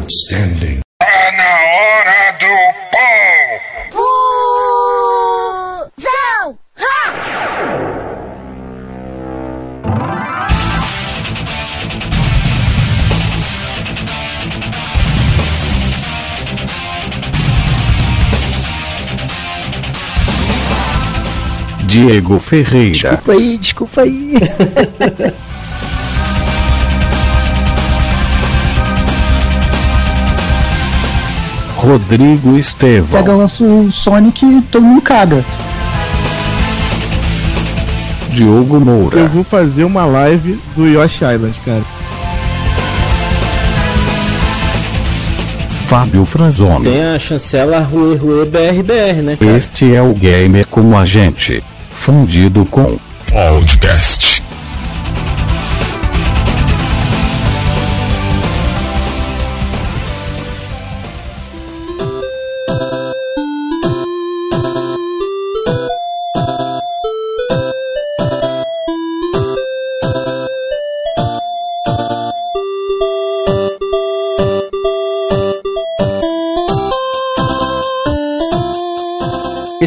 Outstanding. Tá na hora do pão! Fusão! Diego Ferreira. Desculpa aí, desculpa aí. Rodrigo Pega Estevão. lança o Sonic e todo mundo caga. Diogo Eu Moura. vou fazer uma live do Yoshi Island, cara. Fábio Franzoni. Tem a chancela Rue Rue BRBR, né, cara? Este é o Gamer como a gente. Fundido com Podcast.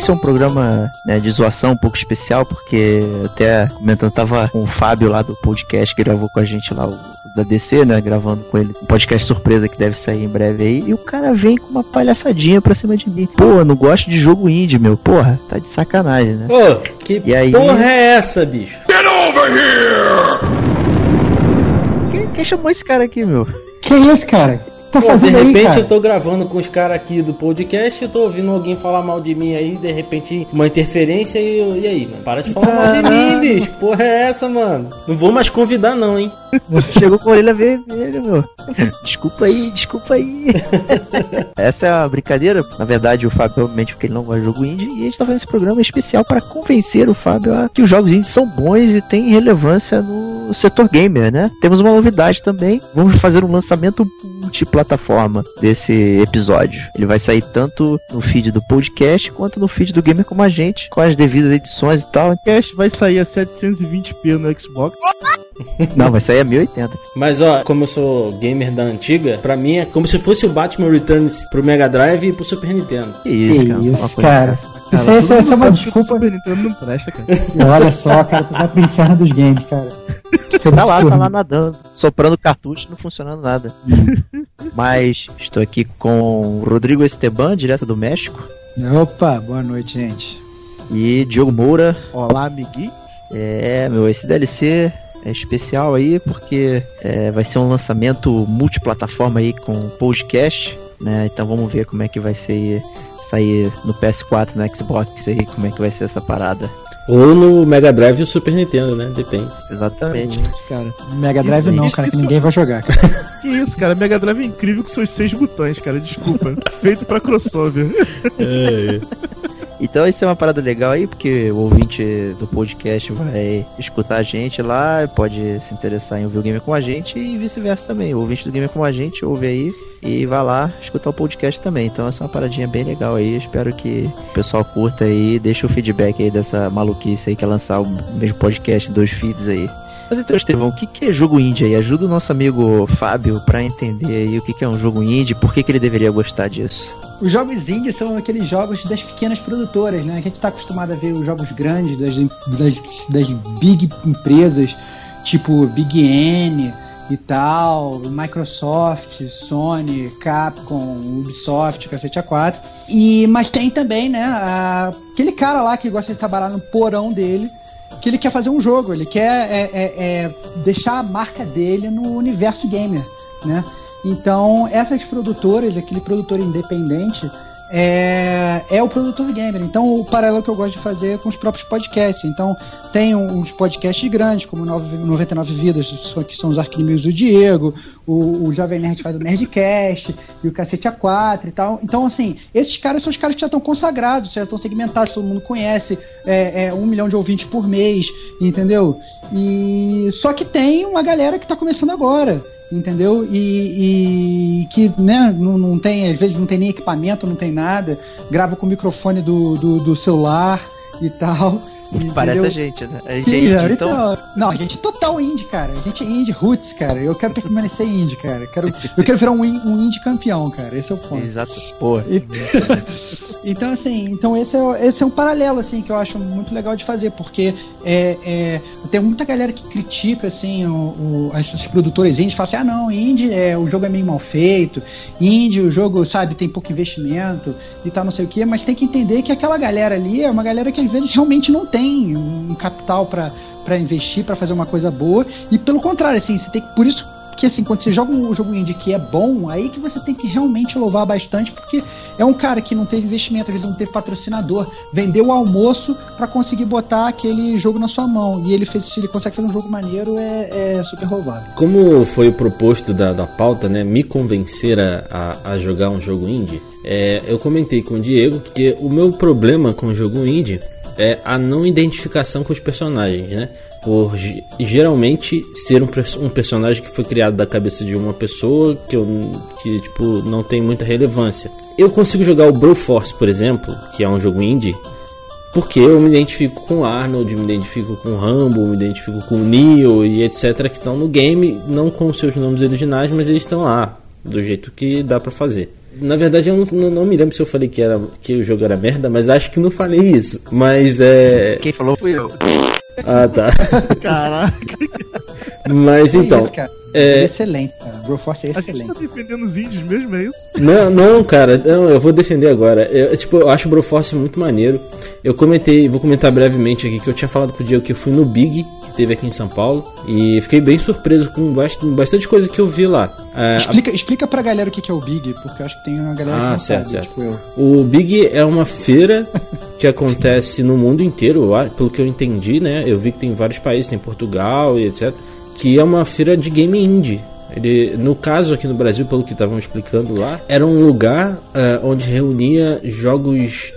Esse é um programa né, de zoação um pouco especial, porque até comentando, tava com o Fábio lá do podcast que gravou com a gente lá, o da DC, né? Gravando com ele um podcast surpresa que deve sair em breve aí. E o cara vem com uma palhaçadinha pra cima de mim. Pô, eu não gosto de jogo indie, meu. Porra, tá de sacanagem, né? Ô, que E aí? porra é essa, bicho? Quem, quem chamou esse cara aqui, meu? Que isso, cara? Tá Pô, de fazendo aí, repente cara? eu tô gravando com os caras aqui do podcast, eu tô ouvindo alguém falar mal de mim aí, de repente uma interferência e, eu- e aí, mano? Para de falar mal de mim, bicho. Porra é essa, mano? Não vou mais convidar não, hein? Chegou com a orelha vermelha, meu. Desculpa aí, desculpa aí. Essa é a brincadeira. Na verdade, o Fábio, provavelmente, porque ele não gosta de jogo indie, e a gente tá fazendo esse programa especial para convencer o Fábio a que os jogos indies são bons e têm relevância no setor gamer, né? Temos uma novidade também. Vamos fazer um lançamento multiplataforma desse episódio. Ele vai sair tanto no feed do podcast quanto no feed do Gamer como a gente, com as devidas edições e tal. O cast vai sair a 720p no Xbox. Não, vai sair a 1080. Mas ó, como eu sou gamer da antiga, pra mim é como se fosse o Batman Returns pro Mega Drive e pro Super Nintendo. Que isso, Que cara. Isso, cara. dessa. Isso aí, isso aí é só uma desculpa. Super Nintendo não presta, cara. E olha só, cara, tu vai pro inferno dos games, cara. Que Tá lá, tá lá nadando, soprando cartucho, não funcionando nada. Mas estou aqui com o Rodrigo Esteban, direto do México, Opa, boa noite, gente. e Diogo Moura. Olá, amiguinho. É, meu, esse DLC é especial aí porque é, vai ser um lançamento multiplataforma aí com podcast, né? Então vamos ver como é que vai ser sair no PS4, no Xbox aí, como é que vai ser essa parada. Ou no Mega Drive e o Super Nintendo, né? Depende. Exatamente. Cara. Mega Drive Isso não, cara, que ninguém vai jogar. cara. Que isso, cara. Mega Drive é incrível com seus seis botões, cara. Desculpa. Feito pra crossover. Então isso é uma parada legal aí, porque o ouvinte do podcast vai escutar a gente lá, pode se interessar em ouvir o Gamer com a gente e vice-versa também. O ouvinte do Gamer com a gente ouve aí e vai lá escutar o podcast também. Então essa é uma paradinha bem legal aí. Espero que o pessoal curta aí, deixa o feedback aí dessa maluquice aí que é lançar o mesmo podcast dois feeds aí. Mas então, Estevão, o que, é jogo indie aí? Ajuda o nosso amigo Fábio pra entender aí o que, é um jogo indie, por que, que ele deveria gostar disso. Os jogos indies são aqueles jogos das pequenas produtoras, né? A gente tá acostumado a ver os jogos grandes das, das, das big empresas, tipo Big N e tal, Microsoft, Sony, Capcom, Ubisoft, cacete A4. E, mas tem também, né, a- aquele cara lá que gosta de trabalhar no porão dele, que ele quer fazer um jogo, ele quer é, é, é, deixar a marca dele no universo gamer, né? Então, essas produtoras, aquele produtor independente, é, é o produtor gamer. Então, o paralelo que eu gosto de fazer é com os próprios podcasts. Então, tem uns podcasts grandes, como 9 99 Vidas, que são os arquinimos do Diego, o, o Jovem Nerd faz o Nerdcast, e o Cacete A4 e tal. Então, assim, esses caras são os caras que já estão consagrados, já estão segmentados, todo mundo conhece, é, é um milhão de ouvintes por mês, entendeu? E só que tem uma galera que está começando agora entendeu? E, e que, né, não, não tem, às vezes não tem nem equipamento, não tem nada, grava com o microfone do, do, do celular e tal. Parece entendeu? a gente, né? A gente é Sim, indie, então... então. Não, a gente é total indie, cara. A gente é indie roots, cara. Eu quero permanecer indie, cara. Quero, eu quero virar um, um indie campeão, cara. Esse é o ponto. Exato. Porra. E- então, assim, então esse é, esse é um paralelo, assim, que eu acho muito legal de fazer, porque é, é, tem muita galera que critica, assim, o, o- as, as produtoras indie, fala assim, ah, não, indie, é, o jogo é meio mal feito, indie, o jogo, sabe, tem pouco investimento e tal, não sei o que, mas tem que entender que aquela galera ali é uma galera que às vezes realmente não tem um capital para investir, pra fazer uma coisa boa, e pelo contrário, assim, você tem que, por isso que assim, quando você joga um jogo indie que é bom, aí que você tem que realmente louvar bastante, porque é um cara que não teve investimento, às não teve patrocinador, vendeu o almoço pra conseguir botar aquele jogo na sua mão. E ele fez, se ele consegue fazer um jogo maneiro, é, é super louvável. Como foi o proposto da, da pauta, né? Me convencer a, a, a jogar um jogo indie. É, eu comentei com o Diego que o meu problema com o jogo indie é a não identificação com os personagens, né? Por ge- geralmente ser um, um personagem que foi criado da cabeça de uma pessoa que, eu, que tipo, não tem muita relevância. Eu consigo jogar o Broforce, por exemplo, que é um jogo indie, porque eu me identifico com Arnold, me identifico com Rambo, me identifico com Neo e etc. que estão no game, não com seus nomes originais, mas eles estão lá, do jeito que dá pra fazer. Na verdade, eu não, não- me lembro se eu falei que, era, que o jogo era merda, mas acho que não falei isso. Mas é. Quem falou fui eu. Ah, tá. Caraca, Mas então. É cara. é- É excelente, cara. Broforce é a gente excelente. tá defendendo os índios mesmo, é isso? Não, não, cara, não, eu vou defender agora. Eu, tipo, eu acho o Broforce muito maneiro. Eu comentei, vou comentar brevemente aqui que eu tinha falado pro Diego que eu fui no Big, que teve aqui em São Paulo, e fiquei bem surpreso com bast- bastante coisa que eu vi lá. É, a- Explica, explica pra galera o que que é o Big, porque eu acho que tem uma galera que Ah, não certo, sabe, certo. tipo eu. O Big é uma feira que acontece no mundo inteiro, pelo que eu entendi, né? Eu vi que tem vários países, tem Portugal e etc. Que é uma feira de game indie. Ele, no caso aqui no Brasil, pelo que estavam explicando lá, era um lugar eh, onde reunia jogos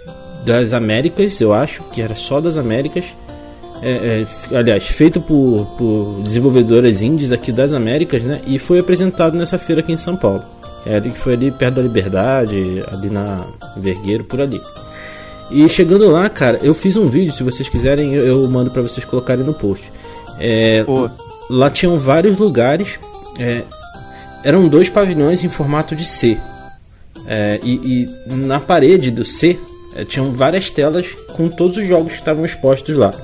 das Américas, eu acho, que era só das Américas. É, é, aliás, feito por, por desenvolvedoras indies aqui das Américas, né? E foi apresentado nessa feira aqui em São Paulo. É ali que foi ali perto da Liberdade, ali na Vergueiro, por ali. E chegando lá, cara, eu fiz um vídeo, se vocês quiserem, eu, eu mando pra vocês colocarem no post. É. lá tinham vários lugares, é, eram dois pavilhões em formato de C. É, e, e na parede do C é, tinham várias telas com todos os jogos que estavam expostos lá.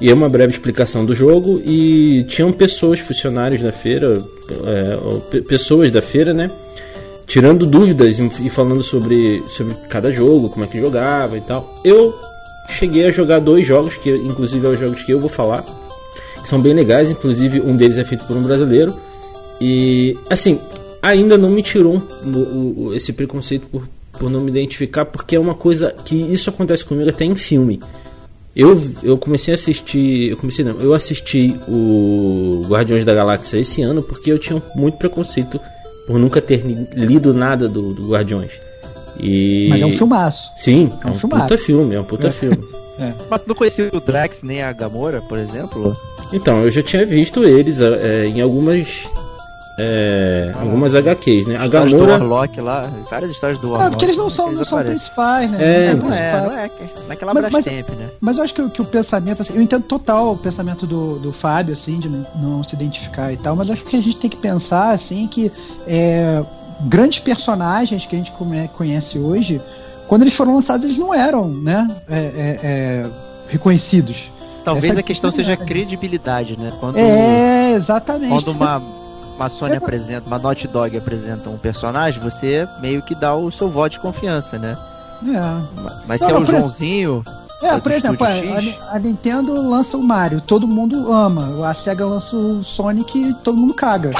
E é uma breve explicação do jogo e tinham pessoas, funcionários da feira, é, pessoas da feira, né? Tirando dúvidas e falando sobre, sobre cada jogo, como é que jogava e tal. Eu cheguei a jogar dois jogos, que inclusive é os jogos que eu vou falar, que são bem legais, inclusive um deles é feito por um brasileiro. E assim, ainda não me tirou um- esse preconceito por, por não me identificar, porque é uma coisa que isso acontece comigo até em filme. Eu, eu comecei a assistir. Eu comecei não, eu assisti o Guardiões da Galáxia esse ano porque eu tinha muito preconceito por nunca ter li- lido nada do, do Guardiões. E... Mas é um filmaço. Sim, é É um um, filmaço. puta filme, é um puta filme. Mas tu não conhecia o Drax nem a Gamora, por exemplo? Então, eu já tinha visto eles é, em algumas. É, algumas HQs, né? A Histórias do Gamora. Warlock lá, várias histórias do Ah, Warlock. porque eles não são, eles não são principais, né? É, Não são Não é, principais. não é. Naquela Mas- mas- Brastemp, né? Mas eu acho que, o- que o pensamento, assim, eu entendo total o pensamento do, do Fábio, assim, de não, não se identificar e tal, mas acho que a gente tem que pensar, assim, que é, grandes personagens que a gente conhece hoje, quando eles foram lançados, eles não eram, né, é, é, é, reconhecidos. Talvez Essa a questão seja a credibilidade, né? Quando, É, exatamente. quando uma, uma Sony É, apresenta, uma Naughty Dog apresenta um personagem, você meio que dá o seu voto de confiança, né? É. Mas Não, se é o Joãozinho, É, É por exemplo, Estúdio a, a Nintendo lança o Mario, todo mundo ama. A SEGA lança o Sonic, todo mundo caga.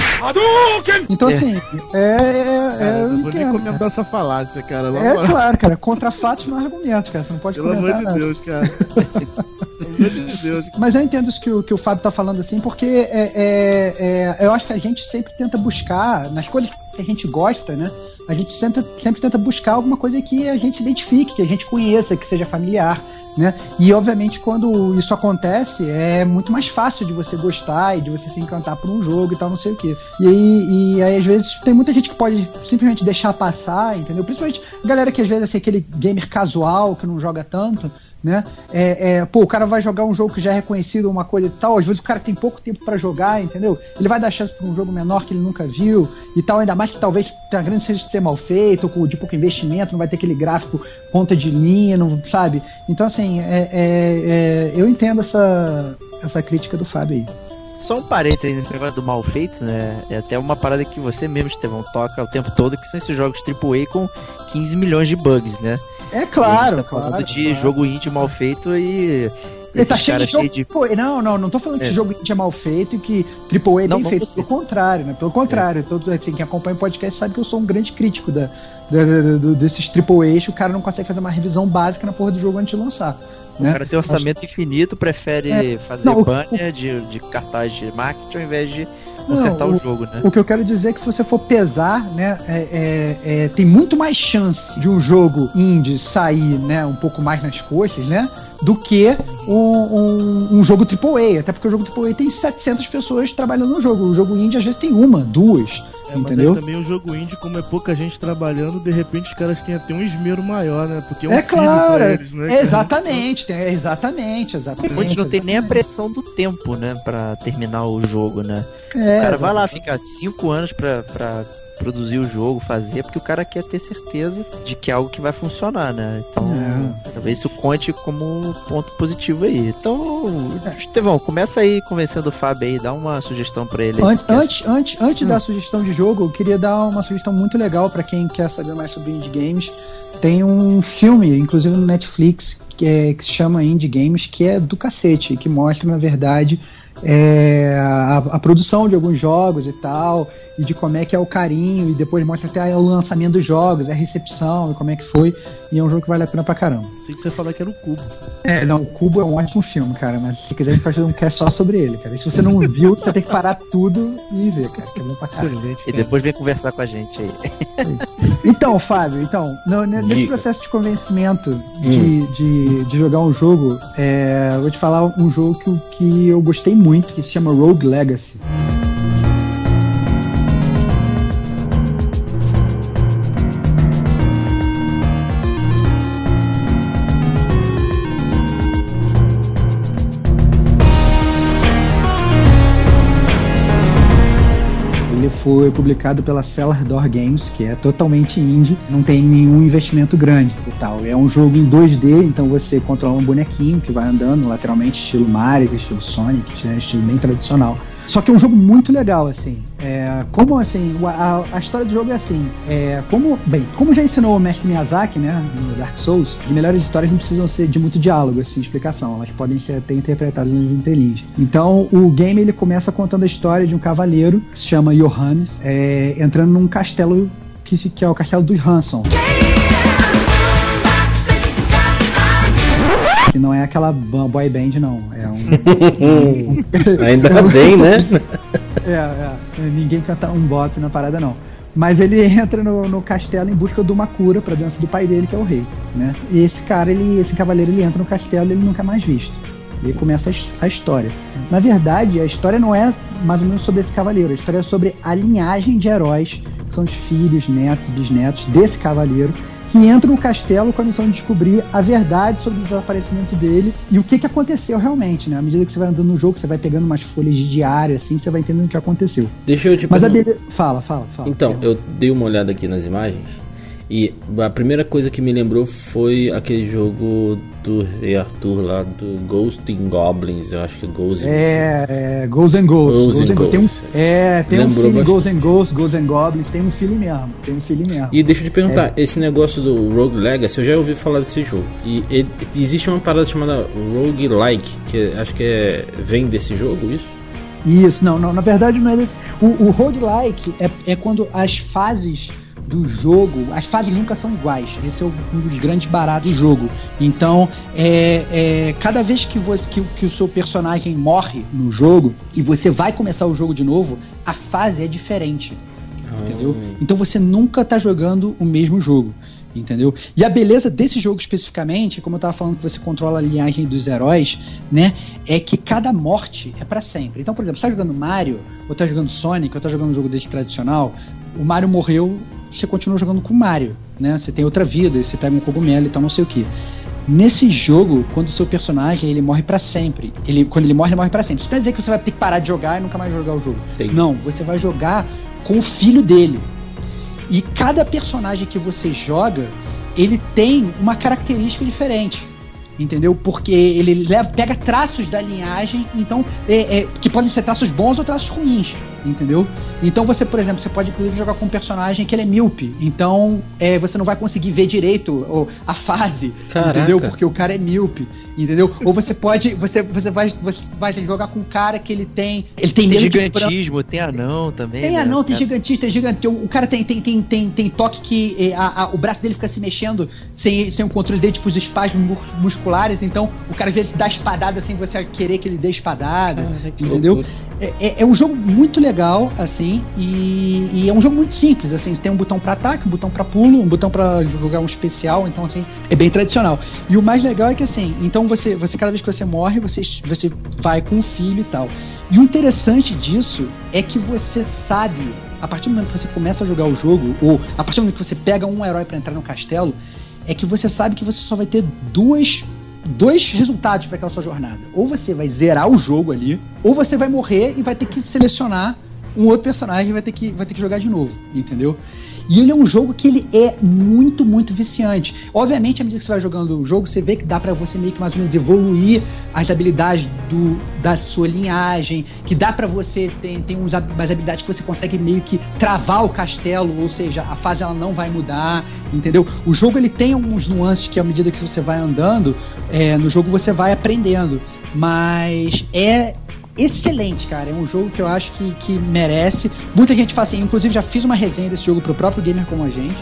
Então, É. assim, é. é, é eu não vou nem entendo, comentar essa falácia, cara. É moral. claro, cara. Contra fatos não há argumentos, cara. Você não pode Pelo amor de nada. Deus, cara. Pelo amor de Deus. Mas eu entendo isso que o, que o Fábio tá falando assim, porque é, é, é, eu acho que a gente sempre tenta buscar, nas coisas que a gente gosta, né? A gente sempre, sempre tenta buscar alguma coisa que a gente se identifique, que a gente conheça, que seja familiar. Né? E obviamente quando isso acontece é muito mais fácil de você gostar e de você se encantar por um jogo e tal, não sei o que. E aí, e aí às vezes tem muita gente que pode simplesmente deixar passar, entendeu? Principalmente galera que às vezes é aquele gamer casual que não joga tanto, né? É, é, pô, o cara vai jogar um jogo que já é reconhecido, uma coisa e tal, às vezes o cara tem pouco tempo pra jogar, entendeu? Ele vai dar chance pra um jogo menor que ele nunca viu e tal, ainda mais que talvez tenha grande chance de ser mal feito, ou de pouco investimento, não vai ter aquele gráfico ponta de linha, não, sabe? Então, assim, é, é- é, eu entendo essa, essa crítica do Fábio aí. Só um parênteses nesse negócio do mal feito, né? É até uma parada que você mesmo, Estevão, toca o tempo todo, que são esses jogos AAA com 15 milhões de bugs, né? É claro, tá falando claro, de claro. jogo indie mal feito e. Ele tá cheio de jogo. de. Pô, não, não, não tô falando É. que jogo indie é mal feito e que AAA é Não, bem feito. Pelo contrário, né? Pelo contrário. Todo, assim, quem acompanha o podcast sabe que eu sou um grande crítico da, da- da- desses AAAs o cara não consegue fazer uma revisão básica na porra do jogo antes de lançar. O Né? cara tem orçamento infinito, prefere É. fazer Não, o- banner de, de cartaz de marketing ao invés de consertar Não, o, jogo, né? O que eu quero dizer é que se você for pesar, né, é, é- é- tem muito mais chance de um jogo indie sair, né, um pouco mais nas coxas, né, do que um, um, um jogo AAA. Até porque o jogo AAA tem 700 pessoas trabalhando no jogo. O jogo indie às vezes tem uma, duas, É, mas entendeu? aí também o jogo indie, como é pouca gente trabalhando, de repente os caras têm até um esmero maior, né? Porque é um É filho claro, pra eles, né? exatamente, tem- é exatamente, exatamente. Muitos não tem nem a pressão do tempo, né? Pra terminar o jogo, né? É, o cara vai lá, fica 5 anos pra, pra produzir o jogo, fazer, porque o cara quer ter certeza de que é algo que vai funcionar, né? Então, É. talvez isso conte como um ponto positivo aí. Então, Estevão, começa aí convencendo o Fábio aí, dá uma sugestão pra ele. Antes, antes, antes, antes Hum. da sugestão de jogo, eu queria dar uma sugestão muito legal pra quem quer saber mais sobre indie games. Tem um filme, inclusive no Netflix, que, é, que se chama Indie Games, que é do cacete, que mostra, na verdade, é, a, a produção de alguns jogos e tal, e de como é que é o carinho, e depois mostra até o lançamento dos jogos, a recepção, e como é que foi. E é um jogo que vale a pena pra caramba. Sei que você falar que era o Cubo. É, não, o Cubo é um ótimo filme, cara, mas se quiser a gente pode fazer um cast só sobre ele, cara. E se você não viu, você tem que parar tudo e ver, cara, que é bom pra caramba. Excelente, E depois vem conversar com a gente aí. Então, Fábio, então, no- ne- nesse Diga. processo de convencimento de, de, de jogar um jogo, é, eu vou te falar um jogo que, que eu gostei muito, que se chama Rogue Legacy. Foi publicado pela Cellar Door Games, que é totalmente indie, não tem nenhum investimento grande e tal. É um jogo em 2D, então você controla um bonequinho que vai andando lateralmente, estilo Mario, estilo Sonic, né, estilo bem tradicional. Só que é um jogo muito legal, assim. É, como assim, a, a história do jogo é assim. É, como, bem, como já ensinou o mestre Miyazaki, né, no Dark Souls, as melhores histórias não precisam ser de muito diálogo, assim, explicação. Elas podem ser até interpretadas nos inteligentes. Então, o game ele começa contando a história de um cavaleiro que se chama Johannes, é, entrando num castelo que, que é o castelo dos Hanson. Que não é aquela boy band, não. É um. Ainda bem, né? É, é, ninguém canta um bop na parada não. Mas ele entra no, no castelo em busca de uma cura pra doença do pai dele, que é o rei, né? E esse cara, ele, esse cavaleiro, ele entra no castelo e ele nunca é mais visto. E aí começa a, a história. Na verdade, a história não é mais ou menos sobre esse cavaleiro, a história é sobre a linhagem de heróis, que são os filhos, netos, bisnetos desse cavaleiro, que entram no castelo com a missão de descobrir a verdade sobre o desaparecimento dele e o que, que aconteceu realmente, né? À medida que você vai andando no jogo, você vai pegando umas folhas de diário, assim, você vai entendendo o que aconteceu. Deixa eu te Mas a beleza. Fala, fala, fala. Então, eu dei uma olhada aqui nas imagens e a primeira coisa que me lembrou foi aquele jogo do Rei Arthur lá do Ghost in Goblins, eu acho que é Ghost É, é Ghosts and Ghosts. Ghosts and Ghosts and- tem um, é, tem um Lembrou filme bastante. Ghosts and Ghosts, Ghosts and Goblins, tem um filme mesmo. Tem um filme mesmo. E deixa eu te perguntar, É. esse negócio do Rogue Legacy, eu já ouvi falar desse jogo. E ele- existe uma parada chamada Rogue Like, que acho que é, vem desse jogo, isso? Isso, não, não, na verdade não é desse. O, o roguelike é, é quando as fases do jogo, as fases nunca são iguais. Esse é um dos grandes baratos do jogo. Então, é, é, cada vez que, você, que, que o seu personagem morre no jogo e você vai começar o jogo de novo, a fase é diferente. Entendeu? Então você nunca tá jogando o mesmo jogo. Entendeu? E a beleza desse jogo especificamente, como eu tava falando que você controla a linhagem dos heróis, né? É que cada morte é pra sempre. Então, por exemplo, você tá jogando Mario, ou tá jogando Sonic, ou tá jogando um jogo desse tradicional, o Mario morreu, você continua jogando com o Mario, né? Você tem outra vida, você pega um cogumelo e tal, não sei o que. Nesse jogo, quando o seu personagem ele morre pra sempre, ele quando ele morre, ele morre pra sempre. Isso quer dizer que você vai ter que parar de jogar e nunca mais jogar o jogo. Tem. Não, você vai jogar com o filho dele. E cada personagem que você joga, ele tem uma característica diferente. Entendeu? Porque ele leva, pega traços da linhagem, então é, é, que podem ser traços bons ou traços ruins, entendeu? Então você, por exemplo, você pode inclusive jogar com um personagem que ele é míope, então é, você não vai conseguir ver direito ou, a fase, Caraca. entendeu? Porque o cara é míope, entendeu? Ou você pode, você, você vai, você vai jogar com um cara que ele tem, ele tem, Tem gigantismo, tem anão também. Tem né? anão, tem É. gigantista, tem gigante. O cara tem, tem, tem, tem, tem toque que eh, a- a- o braço dele fica se mexendo sem, sem o controle dele, tipo os espasmos mu- musculares. Então o cara às vezes dá espadada sem você querer que ele dê espadada. Cara, entendeu? É, é- é um jogo muito legal, assim, e, e é um jogo muito simples, assim, você tem um botão pra ataque, um botão pra pulo, um botão pra jogar um especial, então assim, é bem tradicional. E o mais legal é que assim, então você, você cada vez que você morre, você, você vai com o filho e tal. E o interessante disso é que você sabe, a partir do momento que você começa a jogar o jogo, ou a partir do momento que você pega um herói pra entrar no castelo, é que você sabe que você só vai ter duas dois resultados para aquela sua jornada. Ou você vai zerar o jogo ali, ou você vai morrer e vai ter que selecionar um outro personagem e vai ter que, vai ter que jogar de novo, entendeu? E ele é um jogo que ele é muito, muito viciante. Obviamente, à medida que você vai jogando o jogo, você vê que dá pra você meio que mais ou menos evoluir as habilidades do, da sua linhagem, que dá pra você tem, tem uns, umas habilidades que você consegue meio que travar o castelo, ou seja, a fase ela não vai mudar, entendeu? O jogo ele tem alguns nuances que à medida que você vai andando, é, no jogo você vai aprendendo, mas é excelente, cara. É um jogo que eu acho que, que merece. Muita gente fala assim, inclusive já fiz uma resenha desse jogo pro próprio Gamer Como a Gente.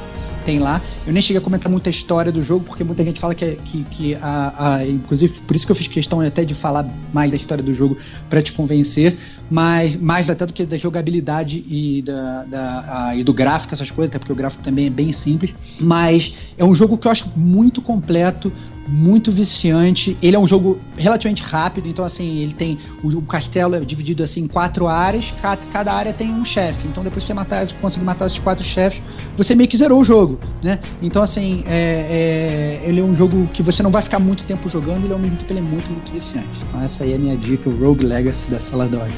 Tem lá. Eu nem cheguei a comentar muita história do jogo, porque muita gente fala que, é- que, que a, a- Inclusive, por isso que eu fiz questão até de falar mais da história do jogo pra te convencer. Mas mais até do que da jogabilidade e, da, da- a- e do gráfico, essas coisas, até porque o gráfico também é bem simples. Mas é um jogo que eu acho muito completo, muito viciante. Ele é um jogo relativamente rápido, então assim, ele tem. O, o castelo é dividido assim em quatro áreas, cada, cada área tem um chefe. Então depois que você matar, conseguir matar esses quatro chefes, você meio que zerou o jogo, né? Então assim, é, é- ele é um jogo que você não vai ficar muito tempo jogando, ele ao mesmo tempo ele é muito, muito viciante. Então essa aí é a minha dica, o Rogue Legacy da Sala da Ordem.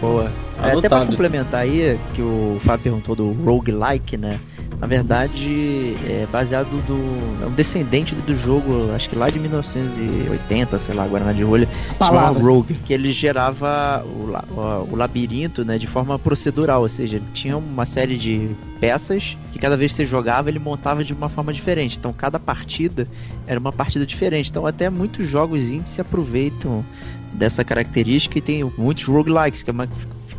Boa. É, até pra complementar aí, que o Fábio perguntou do roguelike, né? Na verdade, é baseado do. É um descendente do jogo, acho que lá de 1980, sei lá, Guaraná de Rolha, chamava. Rogue, que ele gerava o, o, o labirinto, né, de forma procedural, ou seja, ele tinha uma série de peças que cada vez que você jogava ele montava de uma forma diferente. Então cada partida era uma partida diferente. Então até muitos jogos indie se aproveitam dessa característica e tem muitos roguelikes, que é uma,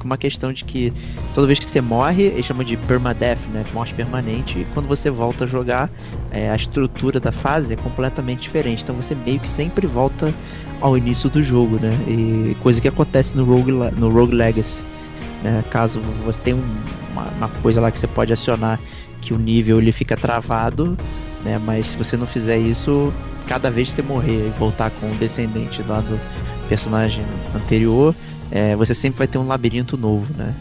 uma questão de que toda vez que você morre, eles chamam de permadeath, né? Morte permanente, e quando você volta a jogar, é, a estrutura da fase é completamente diferente. Então você meio que sempre volta ao início do jogo, né? E coisa que acontece no Rogue, no Rogue Legacy. Né? Caso você tenha um- uma, uma coisa lá que você pode acionar que o nível ele fica travado, né? Mas se você não fizer isso, cada vez que você morrer e voltar com o descendente lá do personagem anterior, é, você sempre vai ter um labirinto novo, né?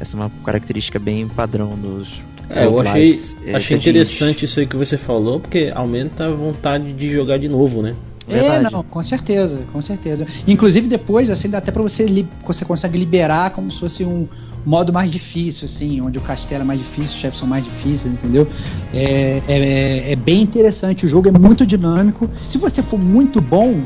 Essa é uma característica bem padrão dos. É, eu achei, é, achei é interessante isso aí que você falou, porque aumenta a vontade de jogar de novo, né? É, Verdade. não, com certeza, com certeza. Inclusive depois, assim, dá até pra você, li- você consegue liberar como se fosse um modo mais difícil, assim, onde o castelo é mais difícil, os chefes são mais difíceis, entendeu? É, é, é bem interessante, o jogo é muito dinâmico. Se você for muito bom,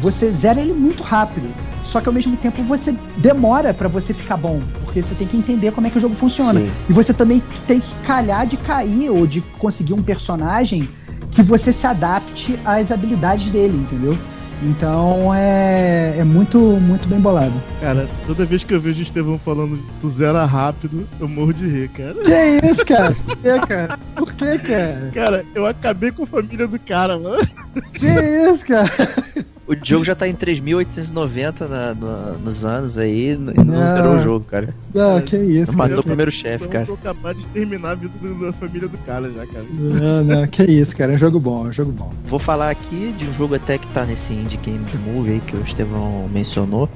você zera ele muito rápido. Só que ao mesmo tempo você demora pra você ficar bom, porque você tem que entender como é que o jogo funciona. Sim. E você também tem que calhar de cair ou de conseguir um personagem que você se adapte às habilidades dele, entendeu? Então é, é muito, muito bem bolado. Cara, toda vez que eu vejo o Estevão falando tu zera rápido, eu morro de rir, cara. Que isso, cara? Por que, cara? Por que, cara? Cara, eu acabei com a família do cara, mano. Que isso, cara? O jogo já tá em 3.890 na- no- nos anos aí e não Não. zerou o jogo, cara. Não, que isso, Matou cara. o primeiro chefe, cara. eu tô capaz de terminar a vida da família do cara já, cara. Não, não, que isso, cara. É um jogo bom, é um jogo bom. Vou falar aqui de um jogo até que tá nesse Indie Game Movie aí que o Estevão mencionou,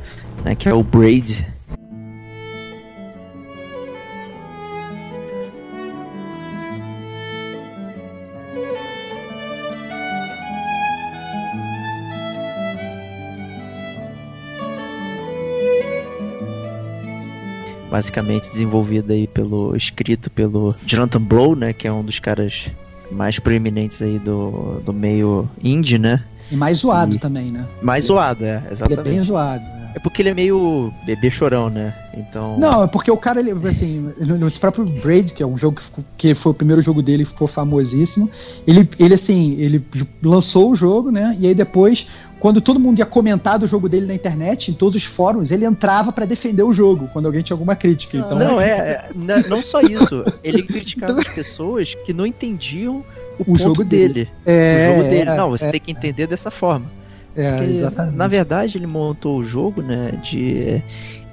né? Que é o Braid. Basicamente desenvolvida aí pelo escrito pelo Jonathan Blow, né, que é um dos caras mais proeminentes aí do, do meio indie, né? E mais zoado E- também, né? Mais zoado, é, Ele é exatamente. bem zoado. É porque ele é meio bebê chorão, né? Então. Não, é porque o cara, ele, assim, no próprio Braid, que é um jogo que, ficou- que foi o primeiro jogo dele e ficou famosíssimo, ele, ele, assim, ele lançou o jogo, né? E aí depois, quando todo mundo ia comentar do jogo dele na internet, em todos os fóruns, ele entrava pra defender o jogo, quando alguém tinha alguma crítica. Então, Não, é, é, n- não só isso. Ele criticava as pessoas que não entendiam o, ponto jogo dele. é, o jogo dele. é, não, você é, tem que entender dessa forma. É, Porque, exatamente. na verdade, ele montou o jogo, né, de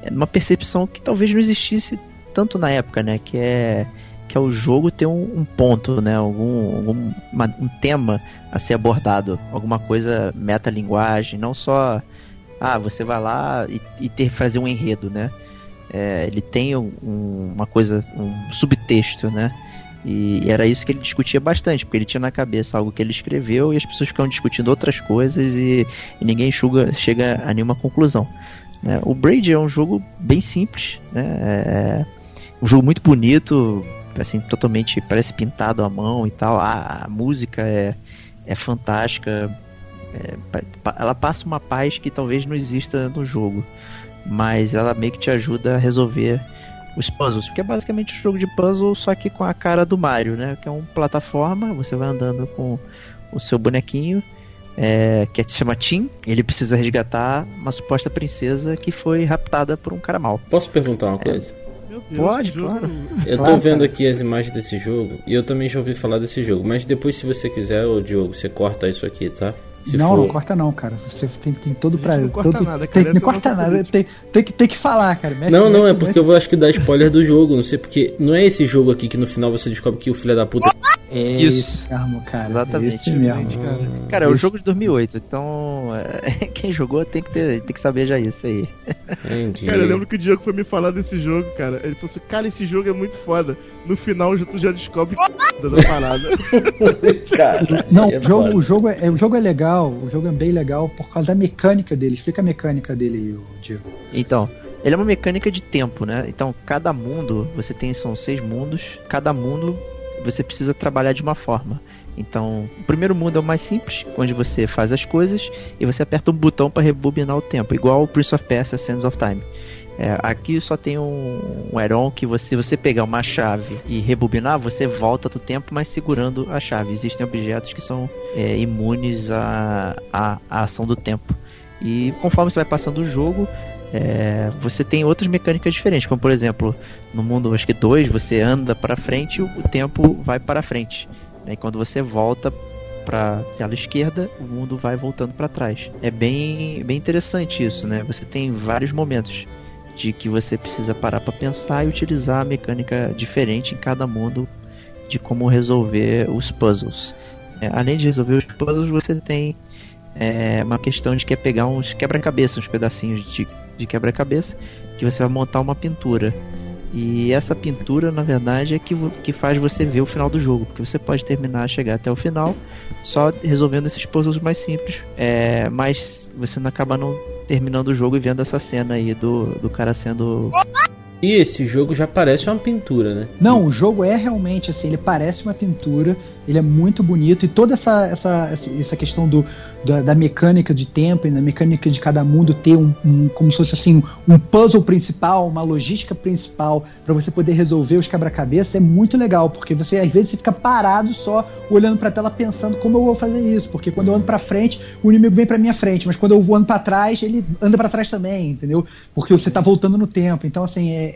é, uma percepção que talvez não existisse tanto na época, né, que é que é o jogo ter um, um ponto, né, algum, algum uma- um tema a ser abordado, alguma coisa metalinguagem, não só ah, você vai lá e, e ter fazer um enredo, né? É, ele tem um- um- uma coisa, um subtexto, né? E era isso que ele discutia bastante, porque ele tinha na cabeça algo que ele escreveu e as pessoas ficavam discutindo outras coisas e, e ninguém chuga- chega a nenhuma conclusão. né? O Braid é um jogo bem simples, né? É um jogo muito bonito, assim, totalmente parece pintado à mão e tal. A, a música é, é fantástica, é, ela passa uma paz que talvez não exista no jogo, mas ela meio que te ajuda a resolver os puzzles, porque é basicamente um jogo de puzzle, só que com a cara do Mario, né? Que é um plataforma, você vai andando com o seu bonequinho, é, que se chama Tim, ele precisa resgatar uma suposta princesa que foi raptada por um cara mau. Posso perguntar uma coisa? Meu Deus, Pode, que claro. Eu tô Claro, vendo cara. aqui as imagens desse jogo e eu também já ouvi falar desse jogo. Mas depois, se você quiser, ô Diogo, você corta isso aqui, tá? Se não, for- não corta não, cara. Você tem, tem todo pra. não corta todo, nada, tem, cara, não essa é corta nada. Tem, tem, que, tem que falar, cara. Mexe- Não, não, mexe- é porque eu vou acho que dar spoiler do jogo, não sei porque. Não é esse jogo aqui que no final você descobre que o filho da puta. É Isso. mesmo, cara. Exatamente. É mesmo. Cara. Cara, é o jogo de 2008, então é, quem jogou tem que, ter, tem que saber já isso aí. Entendi. Cara, eu lembro que o Diego foi me falar desse jogo, cara. Ele falou assim, cara, esse jogo é muito foda. No final, tu já descobre da parada. Cara, Não, é o, jogo, foda. o, jogo é, o jogo é legal, o jogo é bem legal por causa da mecânica dele. Explica a mecânica dele Diego. Então, ele é uma mecânica de tempo, né? Então, cada mundo, você tem, são seis mundos, cada mundo você precisa trabalhar de uma forma. Então, o primeiro mundo é o mais simples, onde você faz as coisas e você aperta um botão para rebobinar o tempo, igual o Prince of Persia Sands of Time. É, aqui só tem um, um Heron que você, se você pegar uma chave e rebobinar, você volta do tempo, mas segurando a chave. Existem objetos que são é, imunes à, à, à ação do tempo. E conforme você vai passando o jogo, é, você tem outras mecânicas diferentes, como por exemplo, no mundo acho que 2, você anda para frente, o tempo vai para frente. né? E quando você volta para tela esquerda, o mundo vai voltando para trás. É bem, bem interessante isso, né? Você tem vários momentos de que você precisa parar para pensar e utilizar a mecânica diferente em cada mundo de como resolver os puzzles. É, além de resolver os puzzles, você tem é, uma questão de que é pegar uns quebra-cabeça, uns pedacinhos de, de quebra-cabeça, que você vai montar uma pintura. E essa pintura, na verdade, é que, que faz você ver o final do jogo, porque você pode terminar, chegar até o final, só resolvendo esses puzzles mais simples, é, mas você não acaba não terminando o jogo e vendo essa cena aí do, do cara sendo E esse jogo já parece uma pintura, né? Não, o jogo é realmente assim, ele parece uma pintura, ele é muito bonito e toda essa, essa, essa- questão do, da, da mecânica de tempo e da mecânica de cada mundo ter um, um- como se fosse assim um puzzle principal, uma logística principal para você poder resolver os quebra-cabeça é muito legal porque você às vezes fica parado só olhando para tela pensando como eu vou fazer isso, porque quando eu ando para frente o inimigo vem para minha frente, mas quando eu ando para trás ele anda para trás também, entendeu? Porque você tá voltando no tempo, então assim é,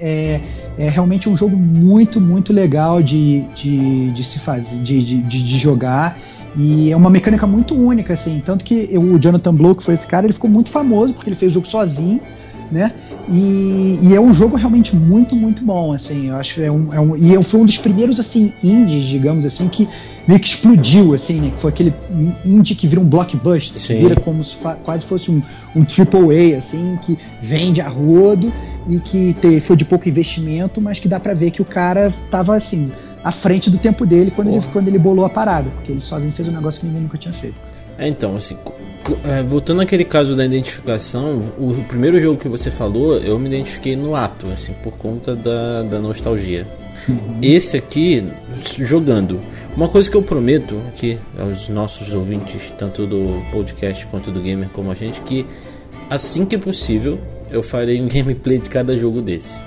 é, é realmente um jogo muito muito legal de, de, de se fazer, de, de, de, de jogar. E é uma mecânica muito única, assim. Tanto que o Jonathan Blow, que foi esse cara, ele ficou muito famoso porque ele fez o jogo sozinho, né? E, e é um jogo realmente muito, muito bom, assim. Eu acho que é um, é um. E foi um dos primeiros, assim, indies, digamos assim, que meio que explodiu, assim, né? Que foi aquele indie que vira um blockbuster, que vira como se quase fosse um, um AAA, assim, que vende a rodo e que te- foi de pouco investimento, mas que dá pra ver que o cara tava, assim, à frente do tempo dele quando, ele, quando ele bolou a parada, porque ele sozinho fez um negócio que ninguém nunca tinha feito. É, então, assim, é, voltando àquele caso da identificação, o, primeiro jogo que você falou, eu me identifiquei no ato, assim, por conta da, da nostalgia. Esse aqui, jogando. Uma coisa que eu prometo aqui aos nossos ouvintes, tanto do podcast quanto do gamer como a gente, que assim que possível eu farei um gameplay de cada jogo desse.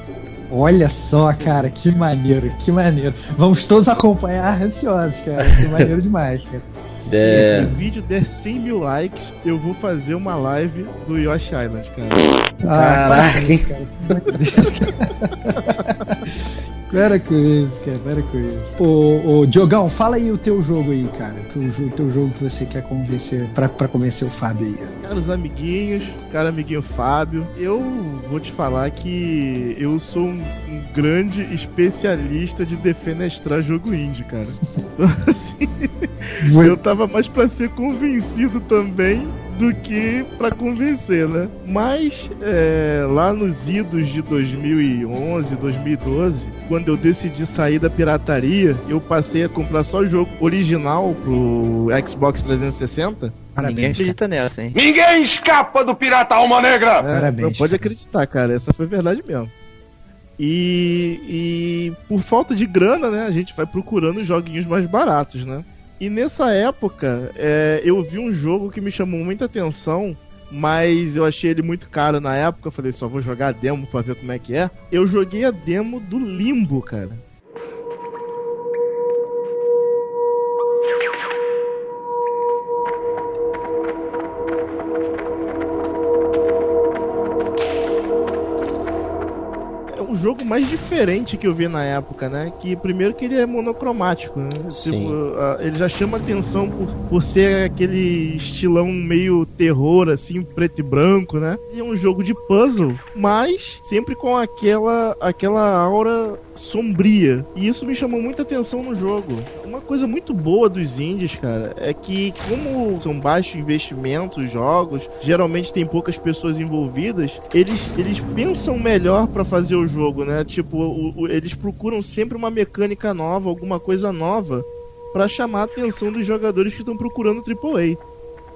Olha só, cara, que maneiro, que maneiro. Vamos todos acompanhar ansiosos, cara. Que maneiro demais, cara. Se É. esse vídeo der 100 mil likes, eu vou fazer uma live do Yoshi Island, cara. Ah, com isso, cara. Com isso, cara, com isso. Ô, ô, Diogão, fala aí o teu jogo aí, cara. O, teu jogo que você quer convencer, pra, pra convencer o Fábio aí. Caros amiguinhos, caro amiguinho Fábio, eu vou te falar que eu sou um, um grande especialista de defenestrar jogo indie, cara. Então, assim, eu tava mais pra ser convencido também do que pra convencer, né? Mas é, lá nos idos de 2011, 2012, quando eu decidi sair da pirataria, eu passei a comprar só jogo original pro Xbox 360. Ninguém Parabéns. acredita nessa, hein? Ninguém escapa do pirata alma negra! É, Parabéns, Não pode cara. acreditar, cara. Essa foi verdade mesmo. E, e por falta de grana, né, a gente vai procurando joguinhos mais baratos, né? E nessa época, é, eu vi um jogo que me chamou muita atenção, mas eu achei ele muito caro na época. Falei, só vou jogar a demo pra ver como é que é. Eu joguei a demo do Limbo, cara. Jogo mais diferente que eu vi na época, né? Que primeiro que ele é monocromático, né? Tipo, ele já chama atenção por, por ser aquele estilão meio terror, assim, preto e branco, né? E é um jogo de puzzle, mas sempre com aquela, aquela aura sombria. E isso me chamou muita atenção no jogo. Uma coisa muito boa dos indies, cara, é que como são baixos investimentos os jogos, geralmente tem poucas pessoas envolvidas, eles, eles pensam melhor pra fazer o jogo, né? Tipo, o- o- eles procuram sempre uma mecânica nova, alguma coisa nova pra chamar a atenção dos jogadores que estão procurando AAA,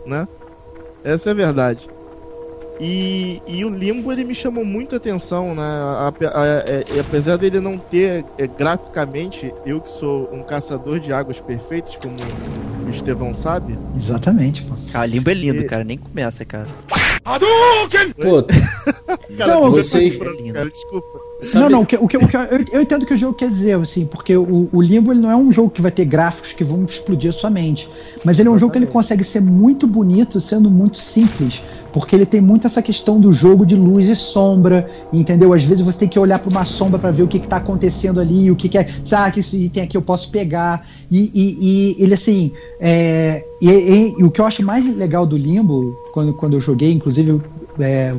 né? Essa é a verdade. E, e o Limbo ele me chamou muito a atenção, né? Ape- a- é- é- apesar dele não ter é, graficamente, eu que sou um caçador de águas perfeitas, como o Estevão sabe, Exatamente, pô. Ah, Limbo é lindo, E- cara. Nem começa, cara. Pô, cara, Não, vocês- cara, desculpa. sabe, Não, não, o que, o que, o que- eu, eu entendo o que o jogo quer dizer, assim, porque o, o Limbo ele não é um jogo que vai ter gráficos que vão explodir a sua mente. Mas ele é um jogo que ele Exatamente. consegue ser muito bonito sendo muito simples. Porque ele tem muito essa questão do jogo de luz e sombra, entendeu? Às vezes você tem que olhar para uma sombra para ver o que, que tá acontecendo ali, o que, que é. Sabe, que esse item aqui eu posso pegar. E, e- e ele assim. é, e, e- o que eu acho mais legal do Limbo, quando, quando eu joguei, inclusive, é,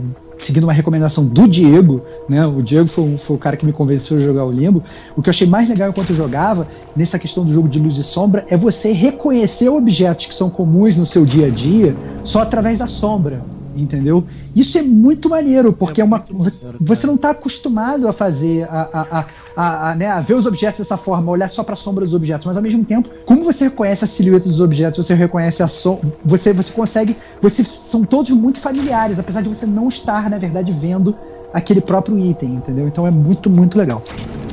seguindo uma recomendação do Diego, né? O Diego foi, foi o cara que me convenceu a jogar o Limbo. O que eu achei mais legal enquanto eu jogava, nessa questão do jogo de luz e sombra, é você reconhecer objetos que são comuns no seu dia a dia só através da sombra. Entendeu? Isso é muito maneiro, porque é, É uma. maneiro, você não está acostumado a fazer, a, a, a, a, a, né, a ver os objetos dessa forma, olhar só para a sombra dos objetos, mas ao mesmo tempo, como você reconhece a silhueta dos objetos, você reconhece a sombra, você, você consegue. Você, são todos muito familiares, apesar de você não estar, na verdade, vendo aquele próprio item, entendeu? Então é muito, muito legal.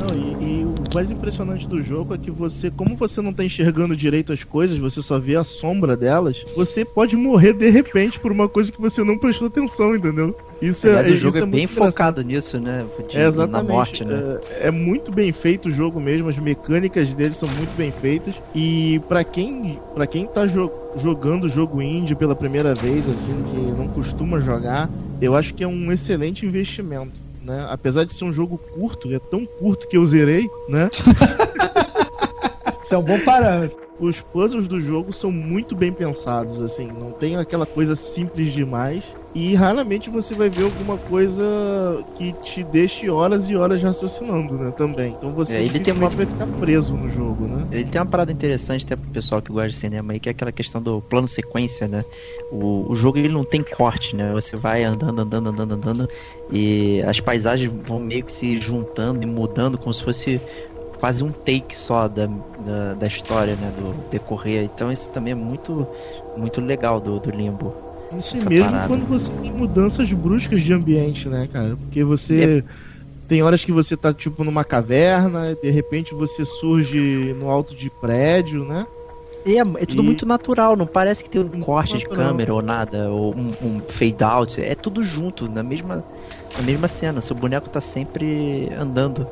Não, e, e o mais impressionante do jogo é que você, como você não tá enxergando direito as coisas, você só vê a sombra delas, você pode morrer de repente por uma coisa que você não prestou atenção, entendeu? Isso Mas é, o jogo isso é, é bem focado nisso, né? De- É, exatamente. Na morte, né? É, é muito bem feito o jogo mesmo, as mecânicas dele são muito bem feitas. E pra quem, pra quem tá jo- jogando o jogo indie pela primeira vez, assim, que não costuma jogar, eu acho que é um excelente investimento. Né? Apesar de ser um jogo curto, é tão curto que eu zerei, né? Isso é um bom parâmetro. Os puzzles do jogo são muito bem pensados, assim, não tem aquela coisa simples demais. E raramente você vai ver alguma coisa que te deixe horas e horas raciocinando, né? Também. Então você É, ele tem dificilmente vai ficar preso no jogo, né? Ele tem uma parada interessante até pro pessoal que gosta de cinema aí, que é aquela questão do plano sequência, né? O, o jogo ele não tem corte, né? Você vai andando, andando, andando, andando e as paisagens vão meio que se juntando e mudando como se fosse quase um take só da, da, da história, né? Do decorrer. Então isso também é muito, muito legal do, do Limbo. Isso essa mesmo parada. quando você tem mudanças bruscas de ambiente, né, cara? Porque você. Tem horas que você tá, tipo, numa caverna, de repente você surge no alto de prédio, né? E é, é tudo E- muito natural, não parece que tem um Muito corte de natural. câmera ou nada, ou um, um fade out. É tudo junto, na mesma, na mesma cena. Seu boneco tá sempre andando.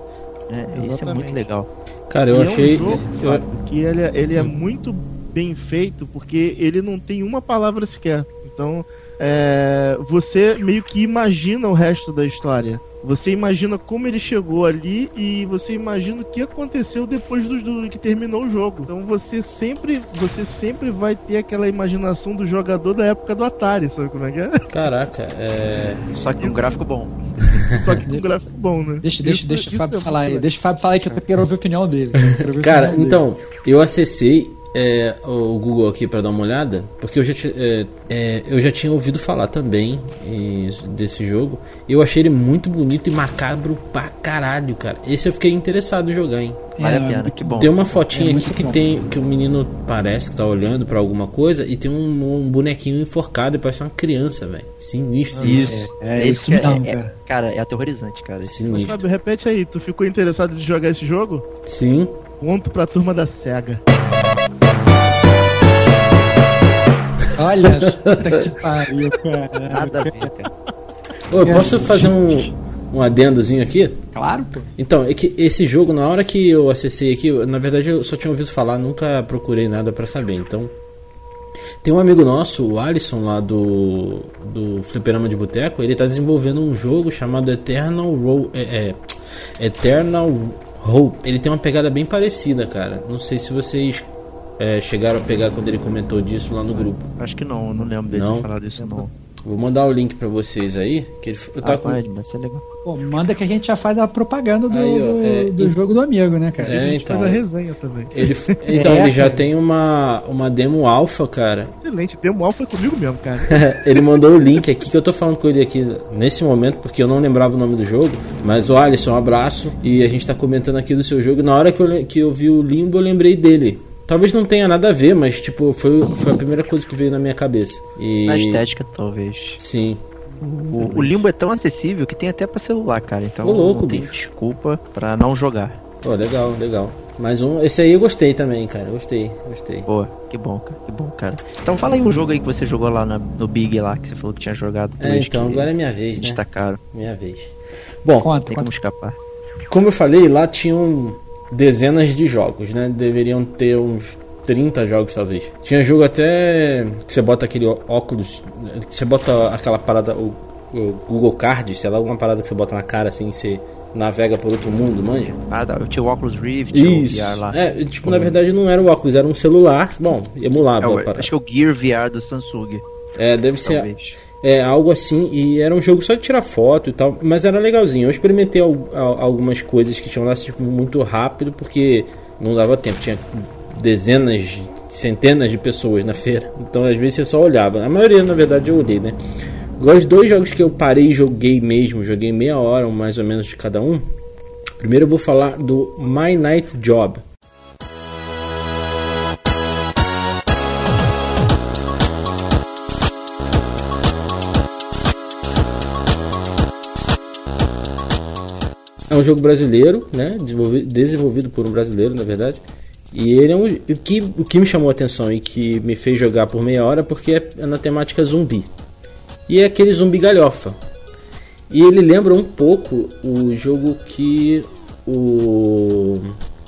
né? Isso é muito legal. Cara, eu E achei. É um jogo, eu- que ele, é- ele é muito bem feito porque ele não tem uma palavra sequer. Então, é, você meio que imagina o resto da história. Você imagina como ele chegou ali e você imagina o que aconteceu depois do, do- que terminou o jogo. Então você sempre, você sempre vai ter aquela imaginação do jogador da época do Atari, sabe como é que é? Caraca, é. Só que um gráfico bom. Só que com um gráfico bom, né? Deixa, deixa, Isso- deixa o isso Fábio é falar aí. Deixa o Fábio falar aí que eu quero ouvir a opinião dele. Cara, opinião dele. então, eu acessei é, o Google aqui pra dar uma olhada, porque eu já, é, é, eu já tinha ouvido falar também e- desse jogo. Eu achei ele muito bonito e macabro pra caralho, cara. Esse eu fiquei interessado em jogar, hein? Vale É, a pena, muito que bom. Tem uma fotinha É aqui que bom. tem que o menino parece que tá olhando pra alguma coisa e tem um, um bonequinho enforcado e parece uma criança, velho. Sinistro. Isso. É, É isso que é- é- cara. cara, é aterrorizante, cara. Sinistro. Fábio, repete aí, tu ficou interessado de jogar esse jogo? Sim. Ponto pra turma da SEGA. Olha, puta que pariu, cara. Nada a ver, cara. Ô, eu posso fazer um, um adendozinho aqui? Claro, pô. Então, é que esse jogo, na hora que eu acessei aqui, na verdade eu só tinha ouvido falar, nunca procurei nada pra saber. Então, tem um amigo nosso, o Alisson, lá do, do Fliperama de Boteco, ele tá desenvolvendo um jogo chamado Eternal Ro é, é, Eternal Hope. Ele tem uma pegada bem parecida, cara. Não sei se vocês é, chegaram a pegar quando ele comentou disso lá no grupo. Acho que não, não lembro dele Não? ter falado isso, não. Vou mandar o link pra vocês aí. Que ele, eu Ah, tava com, pode, vai ser legal. Pô, manda que a gente já faz a propaganda do, Aí, ó, é, do e- jogo do amigo, né, cara? É, a gente então. faz a resenha também. Ele, então, É, ele já cara. tem uma, uma demo alfa, cara. Excelente, demo alfa comigo mesmo, cara. ele mandou o link aqui que eu tô falando com ele aqui nesse momento, porque eu não lembrava o nome do jogo. Mas o Alisson, um abraço. E a gente tá comentando aqui do seu jogo. Na hora que eu, que eu vi o Limbo, eu lembrei dele. Talvez não tenha nada a ver, mas tipo, foi, foi a primeira coisa que veio na minha cabeça. E. Na estética, talvez. Sim. O, o Limbo é tão acessível que tem até pra celular, cara. Então Ô, louco, não tem bicho. desculpa pra não jogar. Pô, legal, legal. Mais um. Esse aí eu gostei também, cara. Gostei, gostei. Boa, que bom, cara. Que bom, cara. Então fala aí um jogo aí que você jogou lá na- no Big lá, que você falou que tinha jogado. É, então, agora é minha se vez, né? destacaram. Minha vez. Bom, Conta, Tem conta. como escapar. Como eu falei, lá tinham dezenas de jogos, né? Deveriam ter uns 30 jogos, talvez. Tinha jogo até que você bota aquele óculos, que você bota aquela parada, o, o Google Card, sei lá, alguma parada que você bota na cara assim, e você navega por outro mundo, manja? Ah, eu tinha o Oculus Rift, tinha o Isso. VR lá. É, tipo, na verdade não era o óculos, era um celular. Bom, emulava É acho que é o Gear VR do Samsung, É, deve ser talvez. É, algo assim, e era um jogo só de tirar foto e tal, mas era legalzinho. Eu experimentei al- al- algumas coisas que tinham lá tipo, muito rápido, porque não dava tempo, tinha dezenas, centenas de pessoas na feira, então às vezes você só olhava. A maioria, na verdade, eu olhei, né? Os dois jogos que eu parei e joguei mesmo, joguei meia hora mais ou menos de cada um. Primeiro eu vou falar do My Night Job. Um jogo brasileiro, né? Desenvolvi- desenvolvido por um brasileiro, na verdade. E ele é um. O que, o que me chamou a atenção e que me fez jogar por meia hora porque é, é na temática zumbi. E é aquele zumbi galhofa. E ele lembra um pouco o jogo que o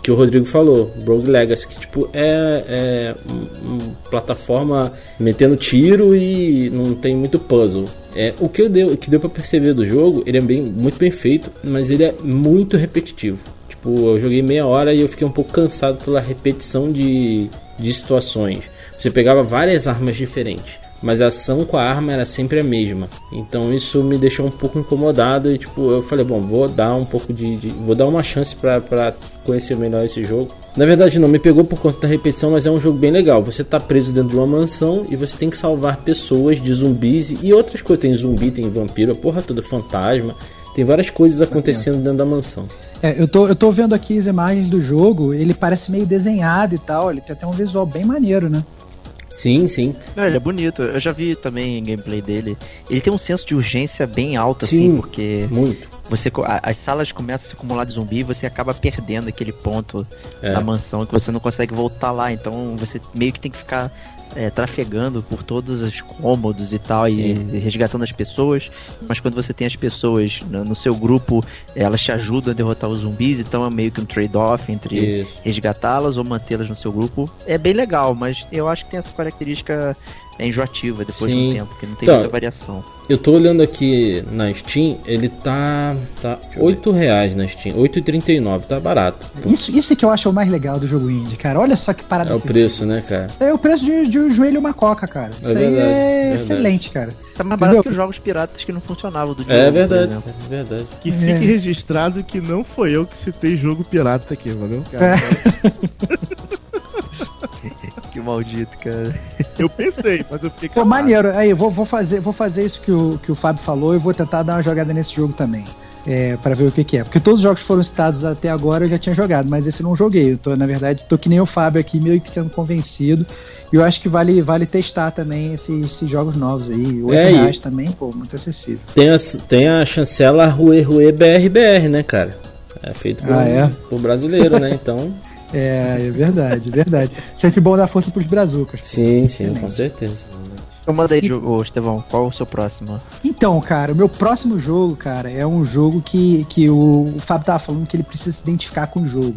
que o Rodrigo falou, Rogue Legacy, que tipo é, é um, um plataforma metendo tiro e não tem muito puzzle. É, o que eu deu, o que deu para perceber do jogo, ele é bem, muito bem feito, mas ele é muito repetitivo. Tipo, eu joguei meia hora e eu fiquei um pouco cansado pela repetição de, de situações. Você pegava várias armas diferentes, mas a ação com a arma era sempre a mesma. Então isso me deixou um pouco incomodado e tipo, eu falei, bom, vou dar um pouco de, de- vou dar uma chance pra, pra conhecer melhor esse jogo. Na verdade não, me pegou por conta da repetição, mas é um jogo bem legal. Você tá preso dentro de uma mansão e você tem que salvar pessoas de zumbis e outras coisas, tem zumbi, tem vampiro, a porra toda fantasma. Tem várias coisas acontecendo dentro da mansão. É, eu tô, eu tô vendo aqui as imagens do jogo, ele parece meio desenhado e tal, ele tem até um visual bem maneiro, né? Sim, sim. Não, ele é bonito. Eu já vi também gameplay dele. Ele tem um senso de urgência bem alto, assim, Sim. porque Muito. você as salas começam a se acumular de zumbi e você acaba perdendo aquele ponto É. na mansão que você não consegue voltar lá. Então você meio que tem que ficar é, trafegando por todos os cômodos e tal, e resgatando as pessoas. Mas quando você tem as pessoas no, no seu grupo, elas te ajudam a derrotar os zumbis, então é meio que um trade-off entre resgatá-las ou mantê-las no seu grupo. É bem legal, mas eu acho que tem essa característica é, enjoativa depois de Sim. um tempo, que não tem Então, muita variação. Eu tô olhando aqui na Steam, ele tá. tá 8 reais na Steam, 8,39, tá barato. Isso, isso que eu acho o mais legal do jogo indie, cara. Olha só que parada. É o preço, né, cara? É o preço de, de um joelho e uma coca, cara. Isso aí verdade, é verdade. excelente, cara. Tá mais barato Entendeu? que os jogos piratas que não funcionavam do É verdade, é verdade. Que fique É. registrado que não foi eu que citei jogo pirata aqui, valeu? Cara, Que maldito, cara. Eu pensei, mas eu fiquei Pô, calado. maneiro. Aí, vou, vou, fazer, vou fazer isso que o, que o Fábio falou e vou tentar dar uma jogada nesse jogo também. É, para ver o que, que é. Porque todos os jogos que foram citados até agora eu já tinha jogado, mas esse eu não joguei. Eu tô, na verdade, tô que nem o Fábio aqui, meio que sendo convencido. E eu acho que vale, vale testar também esses, esses jogos novos aí. R$ 8 É, e- reais também, pô, muito acessível. Tem a, tem a chancela Rue Rue BRBR, né, cara? É feito por, Ah, é? por brasileiro, né? Então, É, é verdade, é verdade. Sempre bom dar força pros brazucas. sim, sim, com certeza. Então manda aí, ô, Estevão, qual o seu próximo? Então, cara, o meu próximo jogo, cara, é um jogo que, que o, o Fábio tava falando que ele precisa se identificar com o jogo.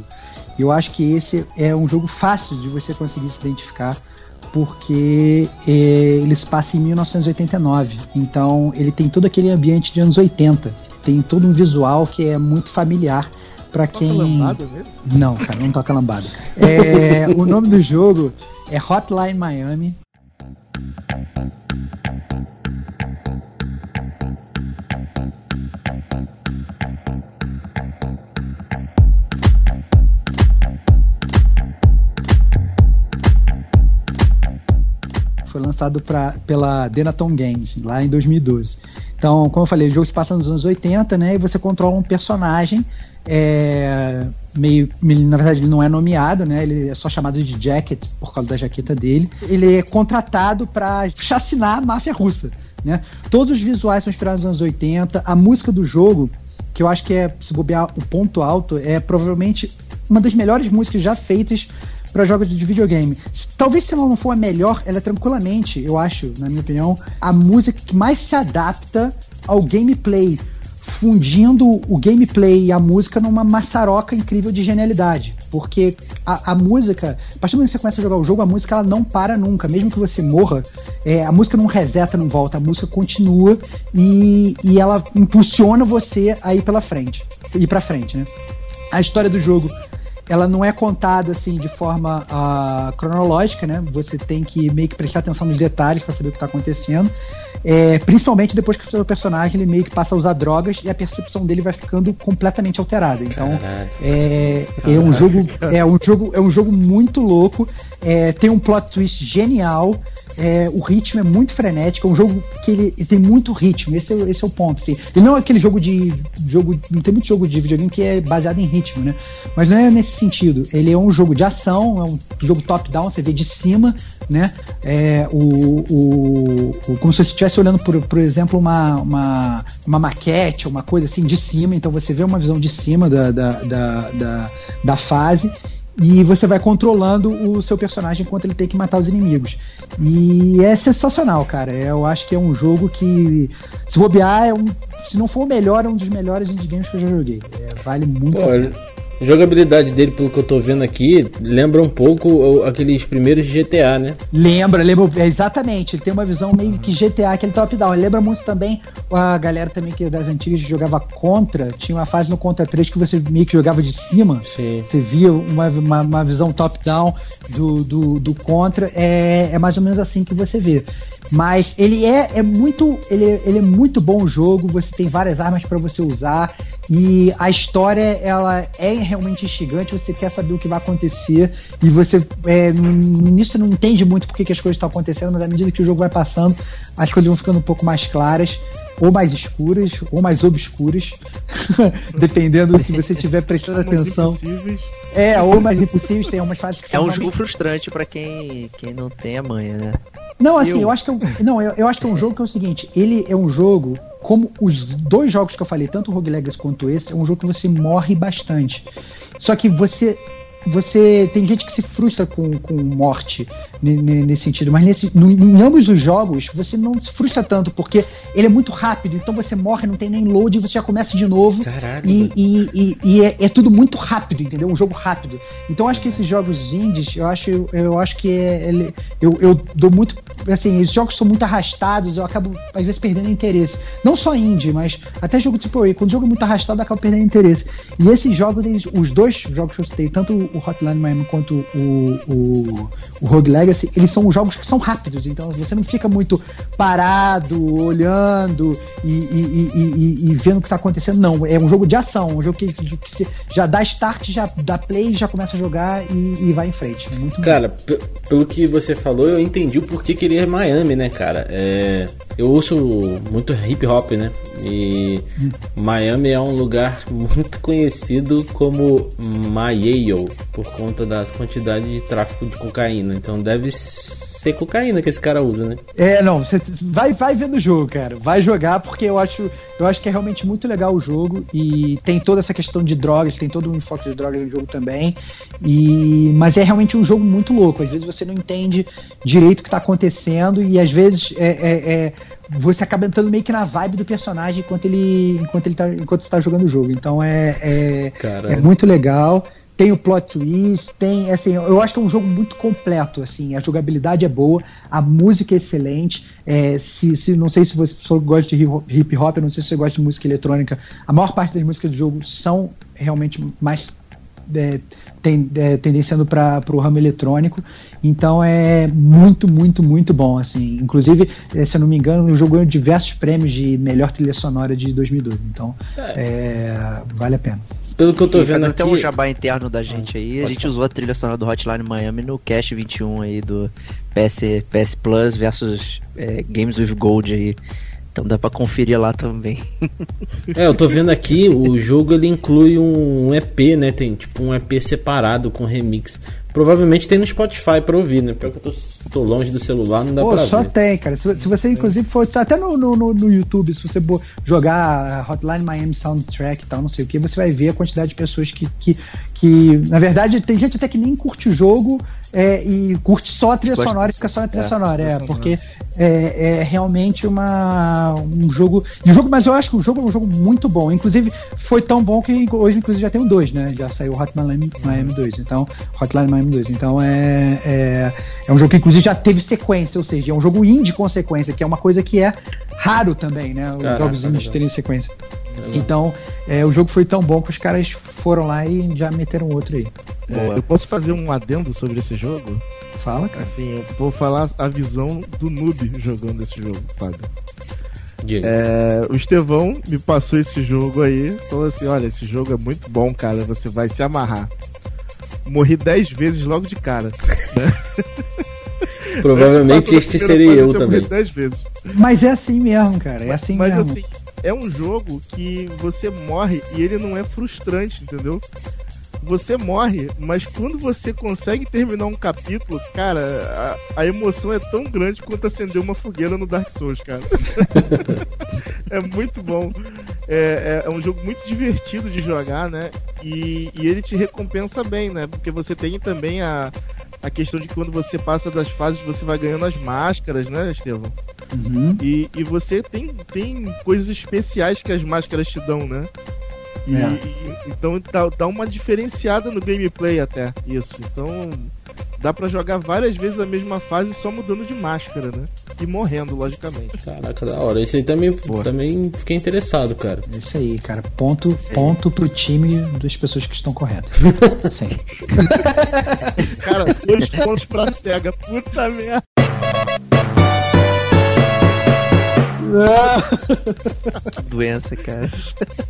E eu acho que esse é um jogo fácil de você conseguir se identificar, porque é, ele se passa em 1989. Então, ele tem todo aquele ambiente de anos 80. Tem todo um visual que é muito familiar pra Toca quem. lambada mesmo? Não, cara, não toca lambada. É, o nome do jogo é Hotline Miami. Foi lançado pra, pela Denaton Games, lá em 2012. Então, como eu falei, o jogo se passa nos anos 80, né? E você controla um personagem é, meio, na verdade ele não é nomeado, né? Ele é só chamado de Jacket por causa da jaqueta dele. Ele é contratado para chacinar a máfia russa, né? Todos os visuais são inspirados nos anos 80. A música do jogo, que eu acho que é, se bobear, o ponto alto, é provavelmente uma das melhores músicas já feitas para jogos de videogame. Talvez se ela não for a melhor, ela é tranquilamente, eu acho, na minha opinião, a música que mais se adapta ao gameplay fundindo o gameplay e a música numa maçaroca incrível de genialidade. Porque a, a música, a partir do momento que você começa a jogar o jogo, a música ela não para nunca. Mesmo que você morra, é, a música não reseta, não volta. A música continua e, e ela impulsiona você a ir pela frente. Ir pra frente, né? A história do jogo ela não é contada assim de forma ah, cronológica, né? Você tem que meio que prestar atenção nos detalhes para saber o que está acontecendo. É, principalmente depois que o seu personagem ele meio que passa a usar drogas e a percepção dele vai ficando completamente alterada. Então é, é um jogo é um jogo é um jogo muito louco. É, tem um plot twist genial. É, o ritmo é muito frenético. É um jogo que ele, ele tem muito ritmo. Esse é, esse é o ponto. Assim. Ele não é aquele jogo de jogo. Não tem muito jogo de videogame que é baseado em ritmo, né? Mas não é nesse sentido. Ele é um jogo de ação. É um jogo top-down. Você vê de cima, né? É, o, o, o- como se você estivesse olhando, por, por exemplo, uma, uma, uma maquete, uma coisa assim de cima. Então você vê uma visão de cima da, da, da, da, da fase e você vai controlando o seu personagem enquanto ele tem que matar os inimigos. E é sensacional, cara. Eu acho que é um jogo que, se bobear, é um, se não for o melhor, é um dos melhores indie games que eu já joguei. É, vale muito Pô, a pena. Jogabilidade dele, pelo que eu tô vendo aqui, lembra um pouco aqueles primeiros GTA, né? Lembra, lembra, é, exatamente. Ele tem uma visão meio que GTA, aquele top-down. Lembra muito também a galera também que é das antigas jogava Contra. Tinha uma fase no Contra 3 que você meio que jogava de cima. Sim. Você via uma, uma, uma visão top-down do, do, do Contra. É, é mais ou menos assim que você vê. Mas ele é, é muito. Ele, é- ele é muito bom o jogo. Você tem várias armas para você usar. E a história, ela é realmente instigante. Você quer saber o que vai acontecer. E você, é, no início, você não entende muito porque que as coisas estão acontecendo. Mas à medida que o jogo vai passando, as coisas vão ficando um pouco mais claras. ou mais escuras, ou mais obscuras, dependendo se você estiver prestando atenção. É, ou mais impossíveis, tem umas fases que É um jogo frustrante pra quem, quem não tem a manha, né? Não, assim, Eu- eu, acho que é um, não, eu, eu acho que é um jogo que é o seguinte, ele é um jogo como os dois jogos que eu falei, tanto o Rogue Legacy quanto esse, é um jogo que você morre bastante. Só que você você tem gente que se frustra com, com morte nesse sentido, mas nesse, no- em ambos os jogos você não se frustra tanto porque ele é muito rápido, então você morre, não tem nem load, você já começa de novo. Caralho. E, e, e, e é, é tudo muito rápido, entendeu? Um jogo rápido. Então eu acho que esses jogos indies, eu acho, eu acho que é, ele- eu, eu dou muito. Assim, os jogos são muito arrastados, eu acabo às vezes perdendo interesse. Não só indie, mas até jogo tipo A. Quando o jogo é muito arrastado, eu acabo perdendo interesse. E esses jogos, eles- os dois jogos que eu citei, tanto o Hotline Miami quanto o, o, o Rogue Legacy, eles são jogos que são rápidos. Então você não fica muito parado, olhando e, e- e- e- vendo o que está acontecendo. Não, é um jogo de ação, um jogo que, que você já dá start, já dá play, já começa a jogar e, vai em frente. É Cara, pe- pelo que você falou, eu entendi o porquê que ele é Miami, né, cara? É, eu ouço muito hip hop, né? E Miami é um lugar muito conhecido como Mayale, por conta da quantidade de tráfico de cocaína. Então deve ser cocaína que esse cara usa, né? É, não, você vai, vai vendo o jogo, cara. Vai jogar porque eu acho, eu acho que é realmente muito legal o jogo e tem toda essa questão de drogas, tem todo um enfoque de drogas no jogo também. E mas é realmente um jogo muito louco. Às vezes você não entende direito o que tá acontecendo e às vezes é, é- é- você acaba entrando meio que na vibe do personagem enquanto ele enquanto ele tá enquanto você tá jogando o jogo. Então é é, é muito legal. Tem o plot twist, tem, assim, eu acho que é um jogo muito completo, assim, a jogabilidade é boa, a música é excelente, é, se, se, não sei se você gosta de hip- hop, eu não sei se você gosta de música eletrônica, a maior parte das músicas do jogo são realmente mais é, ten, é, tendenciando para o ramo eletrônico, então é muito, muito, muito bom, assim, inclusive, é, se eu não me engano, o jogo ganhou diversos prêmios de melhor trilha sonora de 2012, então é, vale a pena. Pelo que eu tô E vendo aqui. até um jabá interno da gente aí, a gente usou a trilha sonora do Hotline Miami no Cash 21 aí do PS, PS Plus versus é, Games with Gold aí. Então dá pra conferir lá também. É, eu tô vendo aqui, o jogo ele inclui um EP, né? Tem tipo um EP separado com remix. Provavelmente tem no Spotify pra ouvir, né? Porque eu tô, tô longe do celular, não dá Pô, pra só ver. tem, cara. Se, se você, inclusive, for até no, no, no- YouTube, se você jogar Hotline Miami Soundtrack e tal, não sei o que, você vai ver a quantidade de pessoas que, que, que na verdade, tem gente até que nem curte o jogo é, e curte só a trilha sonora e fica só na trilha É, sonora. É, porque é, é realmente uma, um jogo. O jogo, mas eu acho que o jogo é um jogo muito bom. Inclusive, foi tão bom que hoje, inclusive, já tem o 2, né? Já saiu o Hotline Miami, Miami 2. Então, Hotline Miami 2. Então é, é, é um jogo que, inclusive, já teve sequência, ou seja, é um jogo indie com sequência, que é uma coisa que é raro também, né? Os Caraca, jogos indies terem sequência. Então, é, o jogo foi tão bom que os caras foram lá e já meteram outro aí. É, eu posso fazer um adendo sobre esse jogo? Fala, cara. Assim, eu vou falar a visão do noob jogando esse jogo, Fábio. É, o Estevão me passou esse jogo aí, falou assim: olha, esse jogo é muito bom, cara, você vai se amarrar. Morri 10 vezes logo de cara. Provavelmente Passou este seria eu também. morri 10 vezes. Mas é assim mesmo, cara. É assim Mas mesmo. assim, é um jogo que você morre e ele não é frustrante, entendeu? Você morre, mas quando você consegue terminar um capítulo, cara, a, a emoção é tão grande quanto acender uma fogueira no Dark Souls, cara. é muito bom. É, é- é um jogo muito divertido de jogar, né? E, e ele te recompensa bem, né? Porque você tem também a, a questão de quando você passa das fases, você vai ganhando as máscaras, né, Estevão? Uhum. E, e você tem, tem coisas especiais que as máscaras te dão, né? E, É. e- então dá, dá uma diferenciada no gameplay até isso. Então dá pra jogar várias vezes a mesma fase só mudando de máscara, né? E morrendo, logicamente. Caraca, da hora. Esse aí também, também fiquei interessado, cara. É isso aí, cara. Ponto, ponto pro time das pessoas que estão corretas. Sim. Cara, dois pontos pra cega. Puta merda. Que doença, cara.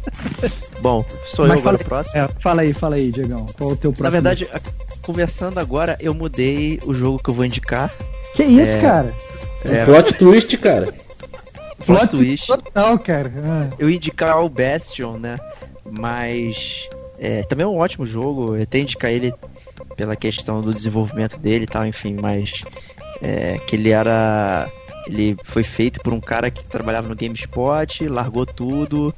Bom, sou Mas eu agora fala- o próximo. É, fala aí, fala aí, Diegão. Qual o teu próximo? Na verdade, a- conversando agora, eu mudei o jogo que eu vou indicar. Que isso, é- cara? Um plot twist, cara. plot twist. total, cara. Ah. Eu ia indicar o Bastion, né? Mas é, também é um ótimo jogo. Eu até indicar ele pela questão do desenvolvimento dele e tal, enfim, mas é, que ele era. Ele foi feito por um cara que trabalhava no GameSpot, largou tudo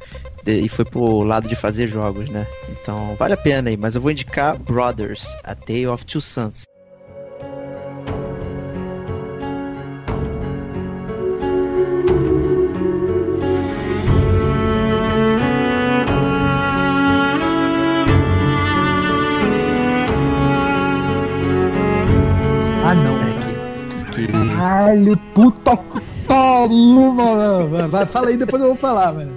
e foi pro lado de fazer jogos, né? Então vale a pena aí, mas eu vou indicar Brothers, A Tale of Two Sons. Mano. Vai, fala aí, depois eu vou falar, mano.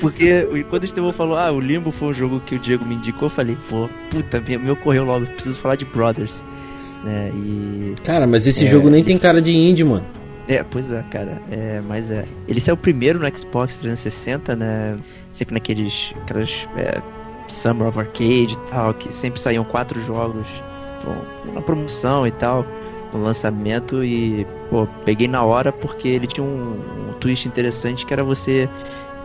Porque quando o Estevão falou, ah, o Limbo foi um jogo que o Diego me indicou, eu falei, pô, puta, me, me ocorreu logo, preciso falar de Brothers. Né, e. Cara, mas esse É. jogo nem tem cara de indie, mano. É, pois é, cara. É, mas é. Ele saiu primeiro no Xbox 360, né? Sempre naqueles. aquelas. É, Summer of Arcade e tal, que sempre saíam quatro jogos pô, na promoção e tal, lançamento. E, pô, peguei na hora porque ele tinha um, um twist interessante que era você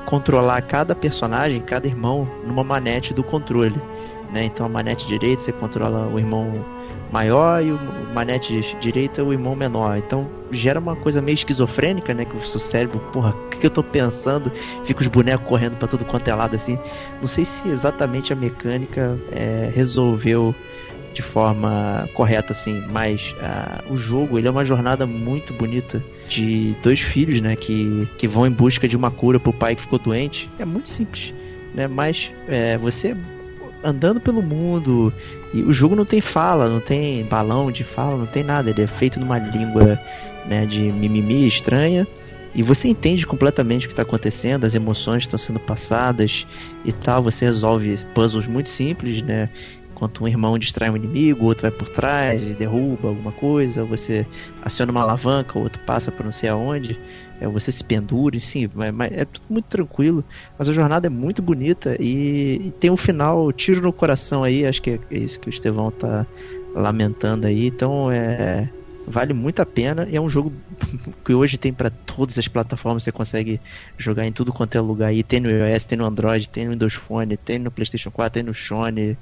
controlar cada personagem, cada irmão, numa manete do controle. Né? Então a manete direita você controla o irmão maior e o manete direita o irmão menor. Então gera uma coisa meio esquizofrênica, né? Que o seu cérebro, porra, o que, que eu tô pensando? Fica os bonecos correndo pra tudo quanto é lado assim. Não sei se exatamente a mecânica é, resolveu de forma correta assim, mas ah, o jogo ele é uma jornada muito bonita de dois filhos, né, que, que vão em busca de uma cura pro pai que ficou doente. É muito simples, né? Mas é, você andando pelo mundo e o jogo não tem fala, não tem balão de fala, não tem nada. Ele é feito numa língua né, de mimimi estranha e você entende completamente o que está acontecendo, as emoções estão sendo passadas e tal. Você resolve puzzles muito simples, né? Enquanto um irmão distrai um inimigo, o outro vai por trás derruba alguma coisa, você aciona uma alavanca, o outro passa para não sei aonde, é, você se pendura, sim, mas, mas é tudo muito tranquilo. Mas a jornada é muito bonita e, e tem um final tiro no coração aí, acho que é isso que o Estevão tá lamentando aí. Então é vale muito a pena e é um jogo que hoje tem para todas as plataformas, você consegue jogar em tudo quanto é lugar aí, tem no iOS, tem no Android, tem no Windows Phone, tem no PlayStation 4, tem no Sony.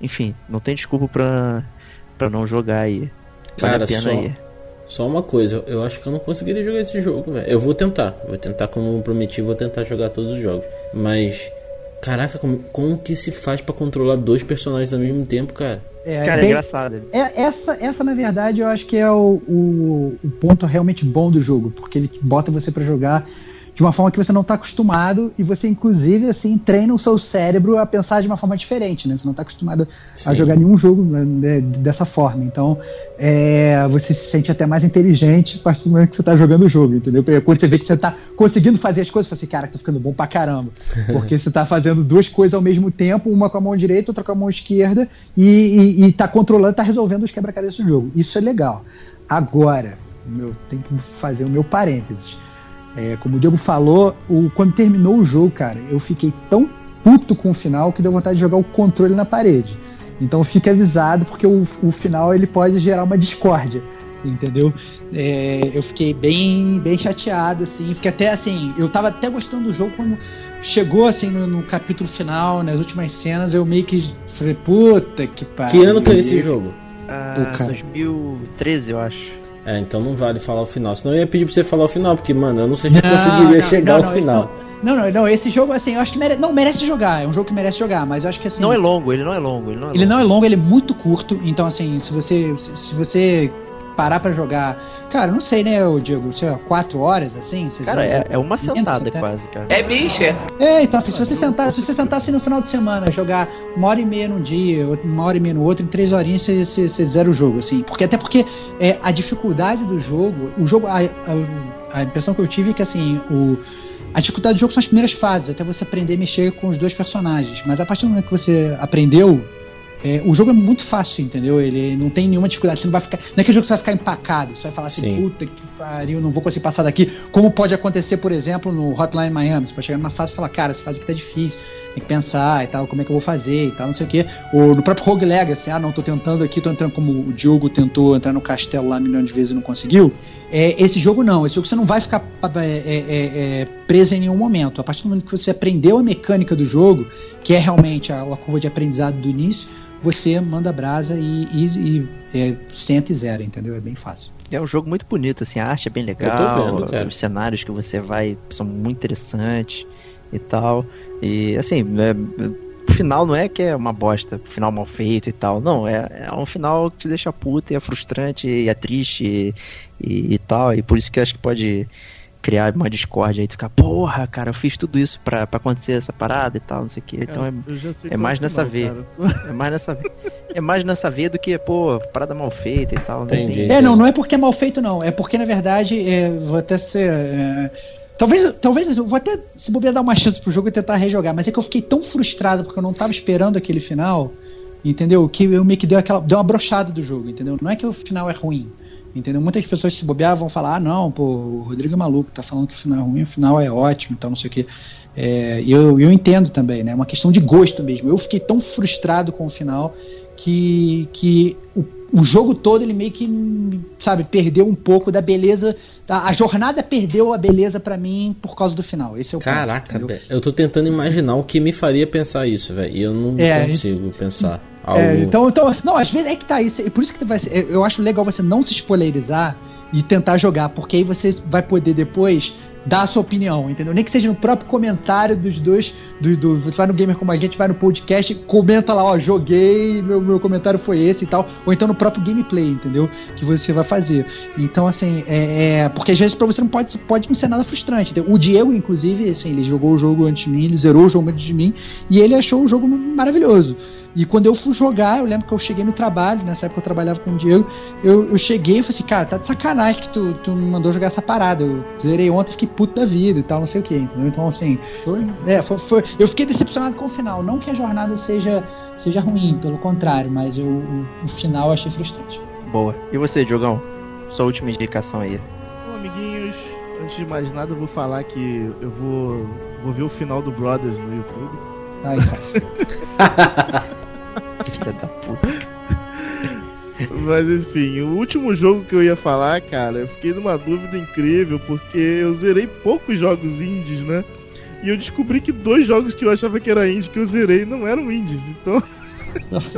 Enfim, não tem desculpa pra, pra não jogar aí. Vale Cara, a pena só- aí. Só uma coisa, eu acho que eu não conseguiria jogar esse jogo, velho. Eu vou tentar, vou tentar como prometi, vou tentar jogar todos os jogos. Mas, caraca, como, como que se faz pra controlar dois personagens ao mesmo tempo, cara? É, Cara, é engraçado. É, essa, essa, na verdade, eu acho que é o, o, o ponto realmente bom do jogo, porque ele bota você pra jogar de uma forma que você não tá acostumado e você, inclusive, assim, treina o seu cérebro a pensar de uma forma diferente, né? Você não tá acostumado a Sim. jogar nenhum jogo né, dessa forma. Então, é, você se sente até mais inteligente a partir do momento que você tá jogando o jogo, entendeu? Porque Quando você vê que você tá conseguindo fazer as coisas, você fala assim, cara, tô ficando bom pra caramba. Porque você tá fazendo duas coisas ao mesmo tempo, uma com a mão direita, outra com a mão esquerda, e, e, e tá controlando, tá resolvendo os quebra-cabeças do jogo. Isso é legal. Agora, meu, tem que fazer o meu parênteses. É, como o Diego falou, o, quando terminou o jogo, cara, eu fiquei tão puto com o final que deu vontade de jogar o controle na parede. Então fique avisado, porque o, o final ele pode gerar uma discórdia, entendeu? É, eu fiquei bem, bem chateado, assim, fiquei até assim, eu tava até gostando do jogo quando chegou assim no, no capítulo final, nas últimas cenas, eu meio que falei, puta que pariu. Que ano que é esse jogo? Ah, Pô, cara. 2013, eu acho. É, então não vale falar o final. Senão eu ia pedir pra você falar o final, porque, mano, eu não sei se eu Não, conseguiria não, chegar não, ao não, final. Não, não, não, esse jogo, assim, eu acho que mere... não merece jogar. É um jogo que merece jogar, mas eu acho que assim. Não é longo, ele não é longo, ele não é Ele longo. não é longo, ele é muito curto. Então, assim, se você se- se você parar pra jogar, cara, não sei, né, ô Diego, sei lá, quatro horas, assim. vocês Cara, é, é uma sentada até. quase, cara. É, então, assim, se você sentar, se você sentar assim no final de semana, jogar uma hora e meia num dia, uma hora e meia no outro, em três horinhas você, você, você zera o jogo, assim. Porque até porque é, a dificuldade do jogo, o jogo, a, a, a impressão que eu tive é que assim, o, a dificuldade do jogo são as primeiras fases, até você aprender a mexer com os dois personagens. Mas a partir do momento que você aprendeu, é, o jogo é muito fácil, entendeu? Ele não tem nenhuma dificuldade. Você não vai ficar. Não é que o jogo você vai ficar empacado. Você vai falar assim, Sim. puta que pariu, não vou conseguir passar daqui. Como pode acontecer, por exemplo, no Hotline Miami. Você pode chegar numa fase e falar, cara, essa fase aqui tá difícil. tem que pensar e tal, como é que eu vou fazer e tal, não sei o que. Ou no próprio Rogue Legacy, ah, não, tô tentando aqui, tô entrando como o Diogo tentou entrar no castelo lá milhões de vezes e não conseguiu. É, esse jogo não, esse jogo você não vai ficar é, é, é, preso em nenhum momento. A partir do momento que você aprendeu a mecânica do jogo, que é realmente a, a curva de aprendizado do início, você manda brasa e, e, e é, senta e zera, entendeu? É bem fácil. É um jogo muito bonito, assim, a arte é bem legal, vendo, os cenários que você vai são muito interessantes e tal. E assim, é, o final não é que é uma bosta, final mal feito e tal. Não, é, é um final que te deixa puta e é frustrante e é triste e, e, e tal. E por isso que eu acho que pode criar uma discórdia aí, tu ficar, porra, cara, eu fiz tudo isso pra, pra acontecer essa parada e tal, não sei o que. Então é, é mais nessa veia. É mais nessa veia. É mais nessa veia do que, pô, parada mal feita e tal. Entendi. Não é, não, não é porque é mal feito, não. É porque, na verdade, é, vou até ser. É, talvez, talvez eu vou até, se bobear, dar uma chance pro jogo e tentar rejogar, mas é que eu fiquei tão frustrado porque eu não tava esperando aquele final, entendeu? Que eu meio que deu aquela. deu uma brochada do jogo, entendeu? Não é que o final é ruim. Entendeu? Muitas pessoas se bobear vão falar, ah não, pô, o Rodrigo é maluco, tá falando que o final é ruim, o final é ótimo, então não sei o que. É, eu, eu entendo também, né? É uma questão de gosto mesmo. Eu fiquei tão frustrado com o final que, que o, o jogo todo ele meio que, sabe, perdeu um pouco da beleza. A, a jornada perdeu a beleza para mim por causa do final. Esse é o Caraca, ponto, eu tô tentando imaginar o que me faria pensar isso, velho. E eu não é, consigo pensar. Algo... É, então, então, não, às vezes é que tá isso. E por isso que vai ser, eu acho legal você não se spoilerizar e tentar jogar, porque aí você vai poder depois dar a sua opinião, entendeu? Nem que seja no próprio comentário dos dois, do, do, você vai no Gamer Como a Gente, vai no podcast, comenta lá, ó, joguei, meu, meu comentário foi esse e tal, ou então no próprio gameplay, entendeu? Que você vai fazer. Então, assim, é, é porque às vezes pra você não pode, pode não ser nada frustrante. Entendeu? O Diego, inclusive, assim, ele jogou o jogo antes de mim, ele zerou o jogo antes de mim, e ele achou o jogo maravilhoso. E quando eu fui jogar, eu lembro que eu cheguei no trabalho, nessa época eu trabalhava com o Diego, eu, eu cheguei e falei assim, cara, tá de sacanagem que tu, tu me mandou jogar essa parada. Eu zerei ontem, fiquei puto da vida e tal, não sei o que. Entendeu? Então, assim, foi, é, foi, foi, eu fiquei decepcionado com o final. Não que a jornada seja, seja ruim, pelo contrário, mas eu, o, o final eu achei frustrante. Boa. E você, Diogão? Sua última indicação aí. Bom, amiguinhos, antes de mais nada, eu vou falar que eu vou, vou ver o final do Brothers no YouTube. Ai, Filha da puta. Mas enfim, o último jogo que eu ia falar, cara, eu fiquei numa dúvida incrível, porque eu zerei poucos jogos indies, né? E eu descobri que dois jogos que eu achava que era indie que eu zerei não eram indies, então.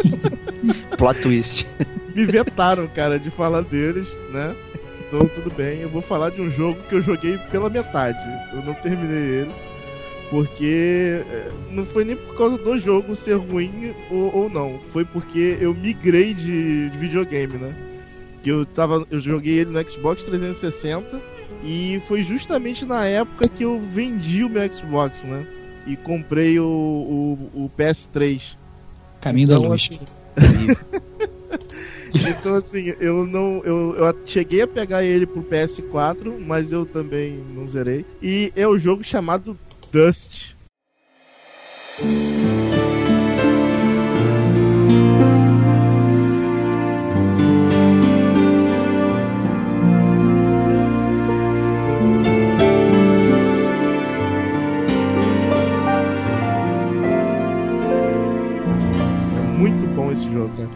Plot twist. Me vetaram, cara, de falar deles, né? Então tudo bem, eu vou falar de um jogo que eu joguei pela metade. Eu não terminei ele porque é, não foi nem por causa do jogo ser ruim ou, ou não. Foi porque eu migrei de, de, videogame, né? Que eu tava. Eu joguei ele no Xbox 360 e foi justamente na época que eu vendi o meu Xbox, né? E comprei o, o, o PS3. Caminho então, da luz. Assim, então assim, eu não. Eu, eu cheguei a pegar ele pro PS4, mas eu também não zerei. E é o um jogo chamado Dust. É muito bom esse jogo, cara.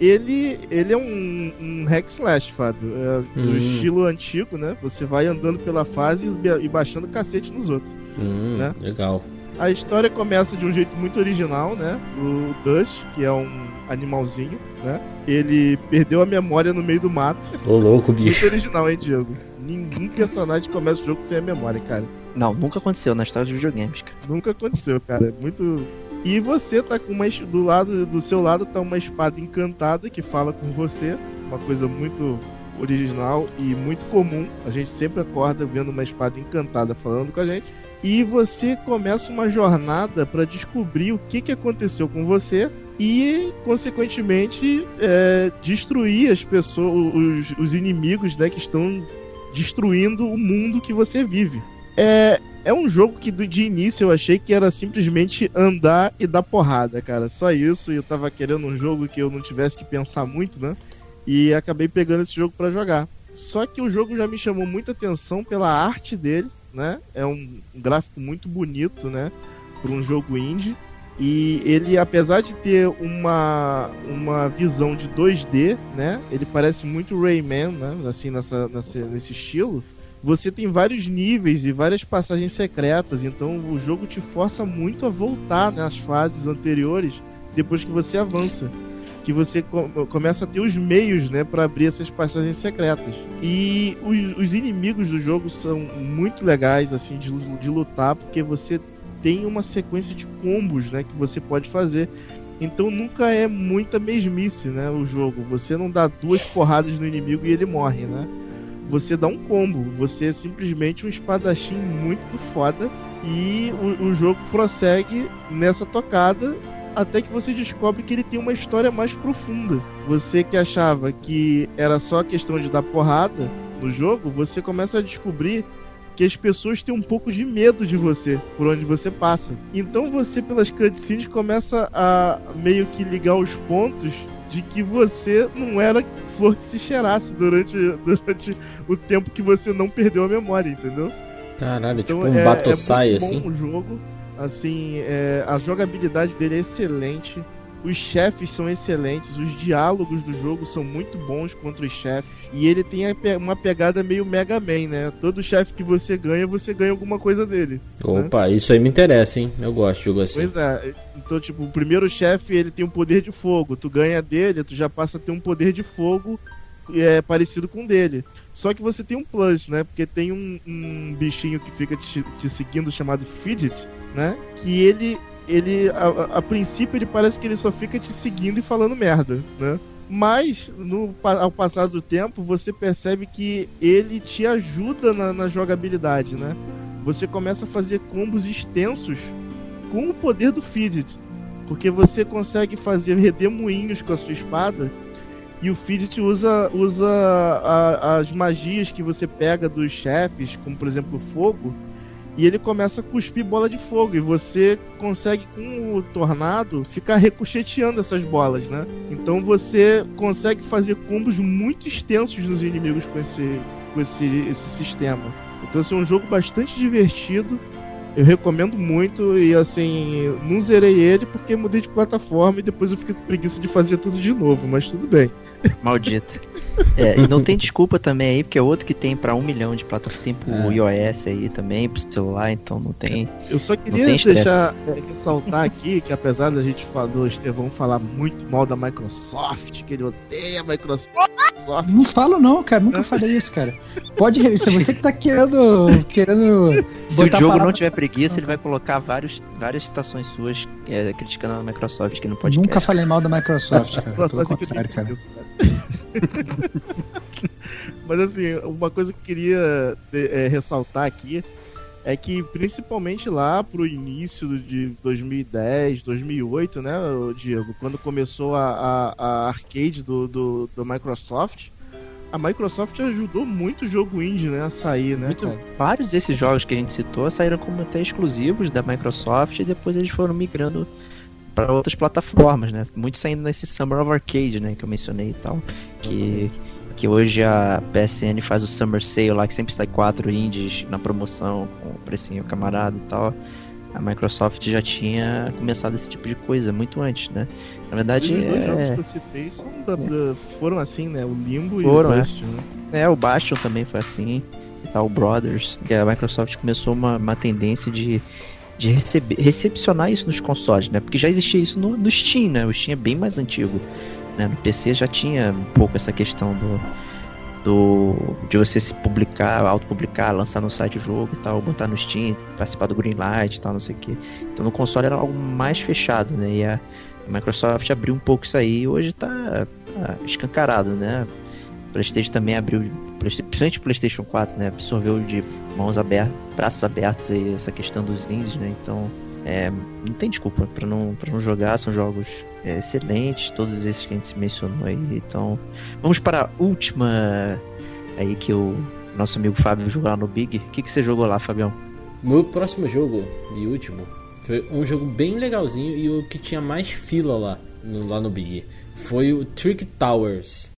Ele, ele é um, um hack slash, Fábio. É, do hum. estilo antigo, né? Você vai andando pela fase e, e baixando cacete nos outros. Hum, né? Legal. A história começa de um jeito muito original, né? O Dust, que é um animalzinho, né? Ele perdeu a memória no meio do mato. Ô, louco, bicho. Muito original, hein, Diego? Nenhum personagem começa o jogo sem a memória, cara. Não, nunca aconteceu na história de videogames, cara. Nunca aconteceu, cara. É muito. E você tá com uma. Do lado do seu lado tá uma espada encantada que fala com você. Uma coisa muito original e muito comum. A gente sempre acorda vendo uma espada encantada falando com a gente e você começa uma jornada para descobrir o que, que aconteceu com você e, consequentemente, é, destruir as pessoas, os, os inimigos né, que estão destruindo o mundo que você vive. É, é um jogo que de início eu achei que era simplesmente andar e dar porrada, cara. Só isso. E eu tava querendo um jogo que eu não tivesse que pensar muito, né? E acabei pegando esse jogo para jogar. Só que o jogo já me chamou muita atenção pela arte dele né? É um gráfico muito bonito, né? para um jogo indie. E ele, apesar de ter uma, uma visão de 2D, né? Ele parece muito Rayman, né? Assim, nessa, nessa, nesse estilo. Você tem vários níveis e várias passagens secretas, então o jogo te força muito a voltar nas fases anteriores depois que você avança que você começa a ter os meios, né, para abrir essas passagens secretas. E os, os, inimigos do jogo são muito legais, assim, de, de lutar, porque você tem uma sequência de combos, né, que você pode fazer. Então nunca é muita mesmice, né, o jogo. Você não dá duas porradas no inimigo e ele morre, né? Você dá um combo. Você é simplesmente um espadachim muito foda. E o, o jogo prossegue nessa tocada até que você descobre que ele tem uma história mais profunda. Você que achava que era só questão de dar porrada no jogo, você começa a descobrir que as pessoas têm um pouco de medo de você por onde você passa. Então você, pelas cutscenes, começa a meio que ligar os pontos de que você não era flor que se cheirasse durante, durante o tempo que você não perdeu a memória, entendeu? Caralho, então, tipo um é, Batosai, é assim. Um jogo Assim, é, a jogabilidade dele é excelente. Os chefes são excelentes, os diálogos do jogo são muito bons contra os chefes. E ele tem uma pegada meio Mega Man, né? Todo chefe que você ganha, você ganha alguma coisa dele. Né? Opa, né? isso aí me interessa, hein? Eu gosto de jogo assim. Pois é. Então, tipo, o primeiro chefe, ele tem um poder de fogo. Tu ganha dele, tu já passa a ter um poder de fogo é, parecido com o dele. Só que você tem um plus, né? Porque tem um, um bichinho que fica te, te seguindo chamado Fidget né? Que ele, ele a, a, princípio, ele parece que ele só fica te seguindo e falando merda, né? Mas, no, ao passar do tempo, você percebe que ele te ajuda na, na jogabilidade, né? Você começa a fazer combos extensos com o poder do Fidget. Porque você consegue fazer redemoinhos com a sua espada e o Fidget usa, usa a, as magias que você pega dos chefes, como por exemplo o fogo, e ele começa a cuspir bola de fogo. E você consegue, com o tornado, ficar ricocheteando essas bolas, né? Então você consegue fazer combos muito extensos nos inimigos com esse, com esse, esse sistema. Então, assim, é um jogo bastante divertido. Eu recomendo muito e assim, não zerei ele porque mudei de plataforma e depois eu fiquei com preguiça de fazer tudo de novo, mas tudo bem. Maldito. É, e não tem desculpa também aí, porque é outro que tem pra um milhão de plataformas, tem pro é. iOS aí também, pro celular, então não tem. Eu só queria deixar é, ressaltar aqui que apesar da gente do Estevão falar muito mal da Microsoft, que ele odeia a Microsoft. Não falo não, cara, nunca falei isso, cara. Pode revisar, você que tá querendo. querendo Se o jogo não tiver preguiça, ele vai colocar vários, várias citações suas é, criticando a Microsoft que não pode Nunca falei mal da Microsoft, cara. Microsoft Pelo contrário, cara. Mas assim, uma coisa que eu queria é, ressaltar aqui é que principalmente lá pro início de 2010, 2008, né, Diego, quando começou a, a, a arcade do, do, do, Microsoft, a Microsoft ajudou muito o jogo indie, né, a sair, né, muito, Vários desses jogos que a gente citou saíram como até exclusivos da Microsoft e depois eles foram migrando para outras plataformas, né? Muitos saindo nesse Summer of Arcade, né, que eu mencionei e tal, que que hoje a PSN faz o Summer Sale lá, que sempre sai quatro indies na promoção, com o precinho camarada e tal. A Microsoft já tinha começado esse tipo de coisa muito antes, né? Na verdade, Os dois é... jogos que eu citei são da, da, foram assim, né? O Limbo foram, e o Bastion. É. é, o Bastion também foi assim. E tal, o Brothers. E a Microsoft começou uma, uma tendência de de receber, recepcionar isso nos consoles, né? Porque já existia isso no, no Steam, né? O Steam é bem mais antigo. Né? No PC já tinha um pouco essa questão do, do de você se publicar, autopublicar, lançar no site o jogo e tal, botar no Steam, participar do Greenlight e tal, não sei o que. Então no console era algo mais fechado, né? E a, Microsoft abriu um pouco isso aí e hoje tá, tá escancarado, né? O PlayStation também abriu, principalmente o PlayStation 4, né? Absorveu de mãos abertas, braços abertos aí essa questão dos indies, né? Então é, não tem desculpa para não, pra não jogar, são jogos é, excelentes, todos esses que a gente mencionou aí. Então, vamos para a última aí que o nosso amigo Fábio jogou lá no Big. O que, que você jogou lá, Fabião? Meu próximo jogo e último foi um jogo bem legalzinho e o que tinha mais fila lá no, lá no Big foi o Trick Towers.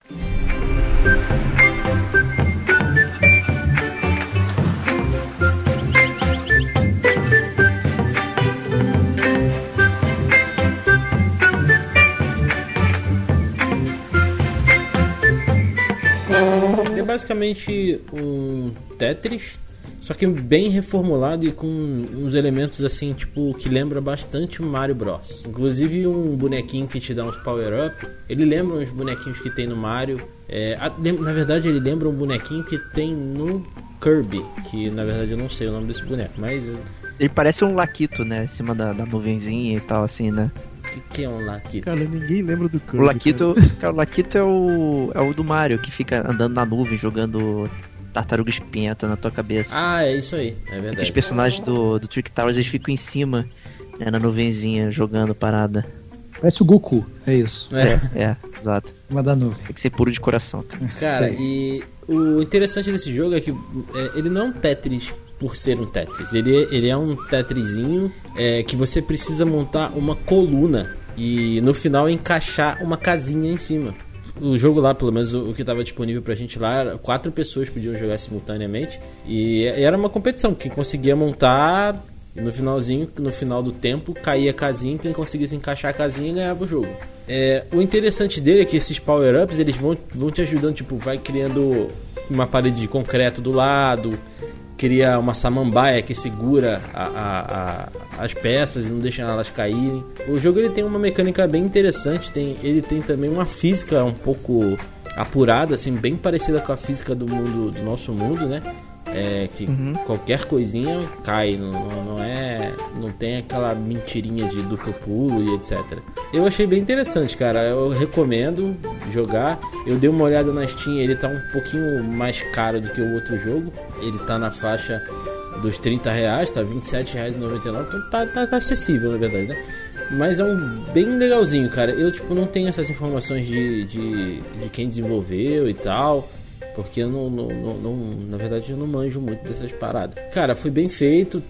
Basicamente um Tetris, só que bem reformulado e com uns elementos assim, tipo, que lembra bastante o Mario Bros. Inclusive um bonequinho que te dá uns power-up, ele lembra uns bonequinhos que tem no Mario. É, na verdade, ele lembra um bonequinho que tem no Kirby, que na verdade eu não sei o nome desse boneco, mas Ele parece um Laquito, né? Em cima da, da nuvenzinha e tal, assim, né? Que, que é um Laquito? Cara, ninguém lembra do Kirby. O Laquito, cara, o Laquito é o, é o do Mario, que fica andando na nuvem, jogando tartaruga espinhenta na tua cabeça. Ah, é isso aí, é Os verdade. personagens do, do Trick Towers, eles ficam em cima, né, na nuvenzinha, jogando parada. Parece o Goku, é isso. É. É, exato. Uma da nuvem. Tem que ser puro de coração. cara. Cara, e o interessante desse jogo é que é, ele não é um Tetris por ser um Tetris. Ele, é- ele é um Tetrisinho é, que você precisa montar uma coluna e no final encaixar uma casinha em cima. O jogo lá, pelo menos o, o que estava disponível pra gente lá, quatro pessoas podiam jogar simultaneamente e era uma competição. Quem conseguia montar e no finalzinho, no final do tempo, caía a casinha, quem conseguisse encaixar a casinha ganhava o jogo. É, o interessante dele é que esses power-ups eles vão, vão te ajudando, tipo, vai criando uma parede de concreto do lado, cria uma samambaia que segura a- a- a- as peças e não deixa elas caírem. O jogo ele tem uma mecânica bem interessante, tem, ele tem também uma física um pouco apurada, assim, bem parecida com a física do mundo do nosso mundo, né? É que qualquer coisinha cai, não, não- é, não tem aquela mentirinha de duplo pulo e etc. Eu achei bem interessante, cara. Eu recomendo jogar. Eu dei uma olhada na Steam, ele tá um pouquinho mais caro do que o outro jogo. Ele tá na faixa dos 30 reais, tá R$ 27,99, então tá, tá, tá acessível na verdade, né? Mas é um bem legalzinho, cara. Eu tipo não tenho essas informações de, de, de quem desenvolveu e tal. Porque eu não, não, não, não- Na verdade eu não manjo muito dessas paradas. Cara, foi bem feito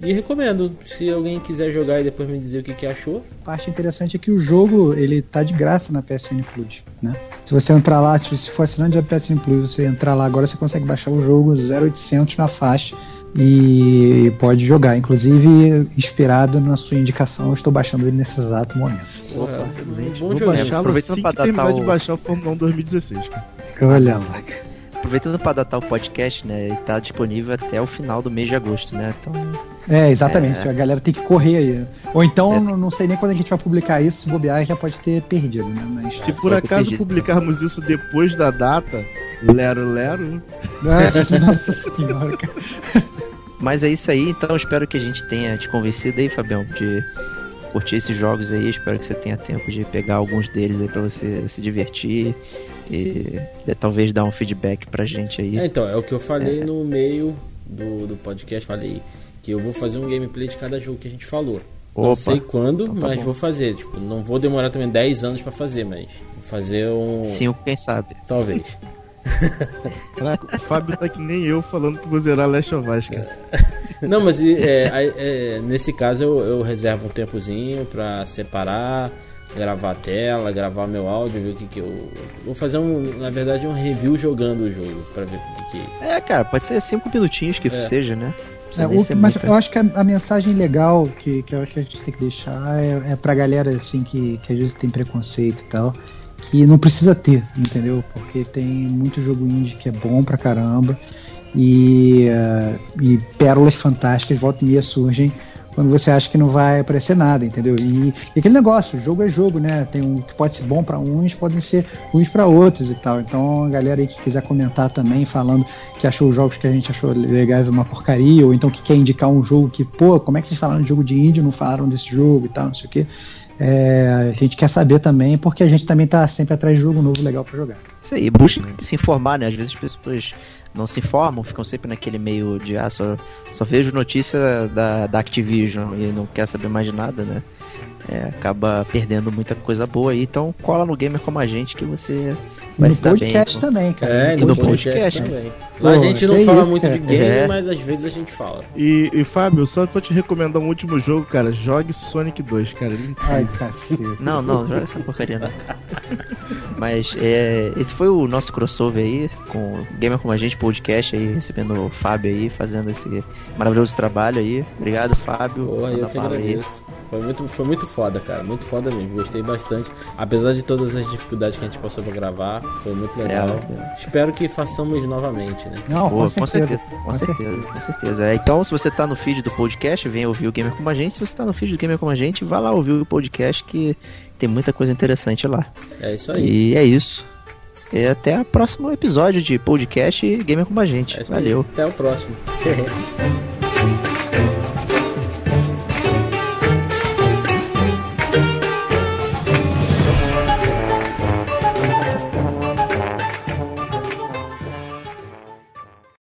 e recomendo. Se alguém quiser jogar e depois me dizer o que, que achou. A parte interessante é que o jogo ele tá de graça na PSN Plus, né? Se você entrar lá, se se for assinante da PSN Plus, você entrar lá agora, você consegue baixar o jogo 0800 na faixa e pode jogar. Inclusive, inspirado na sua indicação, eu estou baixando ele nesse exato momento. Porra, Excelente. bom Vou jogo. baixá-lo Aproveitando assim pra terminar de baixar o Fórmula 1 2016, cara. Olha lá. Aproveitando para datar o podcast, né? Ele tá disponível até o final do mês de agosto, né? Então, É, exatamente. É. A galera tem que correr aí. Ou então, É. não, sei nem quando a gente vai publicar isso, se bobear já pode ter perdido, né? Mas. Se por acaso perdido. publicarmos isso depois da data, lero lero, Ah, Nossa senhora, cara. Mas é isso aí, então espero que a gente tenha te convencido aí, Fabião, de curtir esses jogos aí. Espero que você tenha tempo de pegar alguns deles aí pra você se divertir e, e talvez dar um feedback pra gente aí. É, então, é o que eu falei no meio do, do podcast. Falei que eu vou fazer um gameplay de cada jogo que a gente falou. Não Opa. sei quando, Então tá mas bom. vou fazer. Tipo, não vou demorar também 10 anos pra fazer, mas vou fazer um. Cinco, quem sabe. Talvez. Caraca, o Fábio tá que nem eu falando que vou zerar Last of Us, cara. Não, mas é, é, nesse caso eu, eu reservo um tempozinho pra separar, gravar a tela, gravar meu áudio, ver o que que eu. Vou fazer um, na verdade, um review jogando o jogo pra ver o que que. É, cara, pode ser cinco minutinhos que É. seja, né? É, o- mas muita. eu acho que a, a mensagem legal que, que eu acho que a gente tem que deixar é, é pra galera assim que, que às vezes tem preconceito e tal, que não precisa ter, entendeu? Porque tem muito jogo indie que é bom pra caramba e, eh, e pérolas fantásticas volta e meia surgem quando você acha que não vai aparecer nada, entendeu? E, e aquele negócio, jogo é jogo, né? Tem um que pode ser bom pra uns, podem ser ruins pra outros e tal. Então, a galera aí que quiser comentar também, falando que achou os jogos que a gente achou legais uma porcaria, ou então que quer indicar um jogo que, pô, como é que vocês falaram de jogo de índio não falaram desse jogo e tal, não sei o quê. É, a gente quer saber também, porque a gente também tá sempre atrás de jogo novo legal pra jogar. Isso aí, busque se informar, né? Às vezes as pessoas não se informam, ficam sempre naquele meio de ah, só, só vejo notícia da, da Activision e não quer saber mais de nada, né? É, acaba perdendo muita coisa boa aí, então cola no gamer como a gente que você vai no bem. podcast então. também, cara. É, E no no podcast, podcast, também. Lá a gente não fala isso, muito de cara. game, É. mas às vezes a gente fala. E, e Fábio, só pra te recomendar um último jogo, cara, jogue Sonic 2, cara. Ai, cacete. Não, não, joga essa porcaria não. Mas é, esse foi o nosso crossover aí, com o Gamer Como a Gente podcast aí, recebendo o Fábio aí, fazendo esse maravilhoso trabalho aí. Obrigado, Fábio. Manda eu que bala aí. Foi muito, foi muito foda, cara. Muito foda mesmo. Gostei bastante. Apesar de todas as dificuldades que a gente passou pra gravar, foi muito legal. É, Espero que façamos novamente, né? Não, Pô, com certeza. Com Com certeza, com certeza. É, então, se você tá no feed do podcast, vem ouvir o Gamer Como a Gente. Se você tá no feed do Gamer Como a Gente, vai lá ouvir o podcast que tem muita coisa interessante lá. É isso aí. E é isso. E até o próximo episódio de podcast Gamer Como a Gente. É. Valeu. Até o próximo.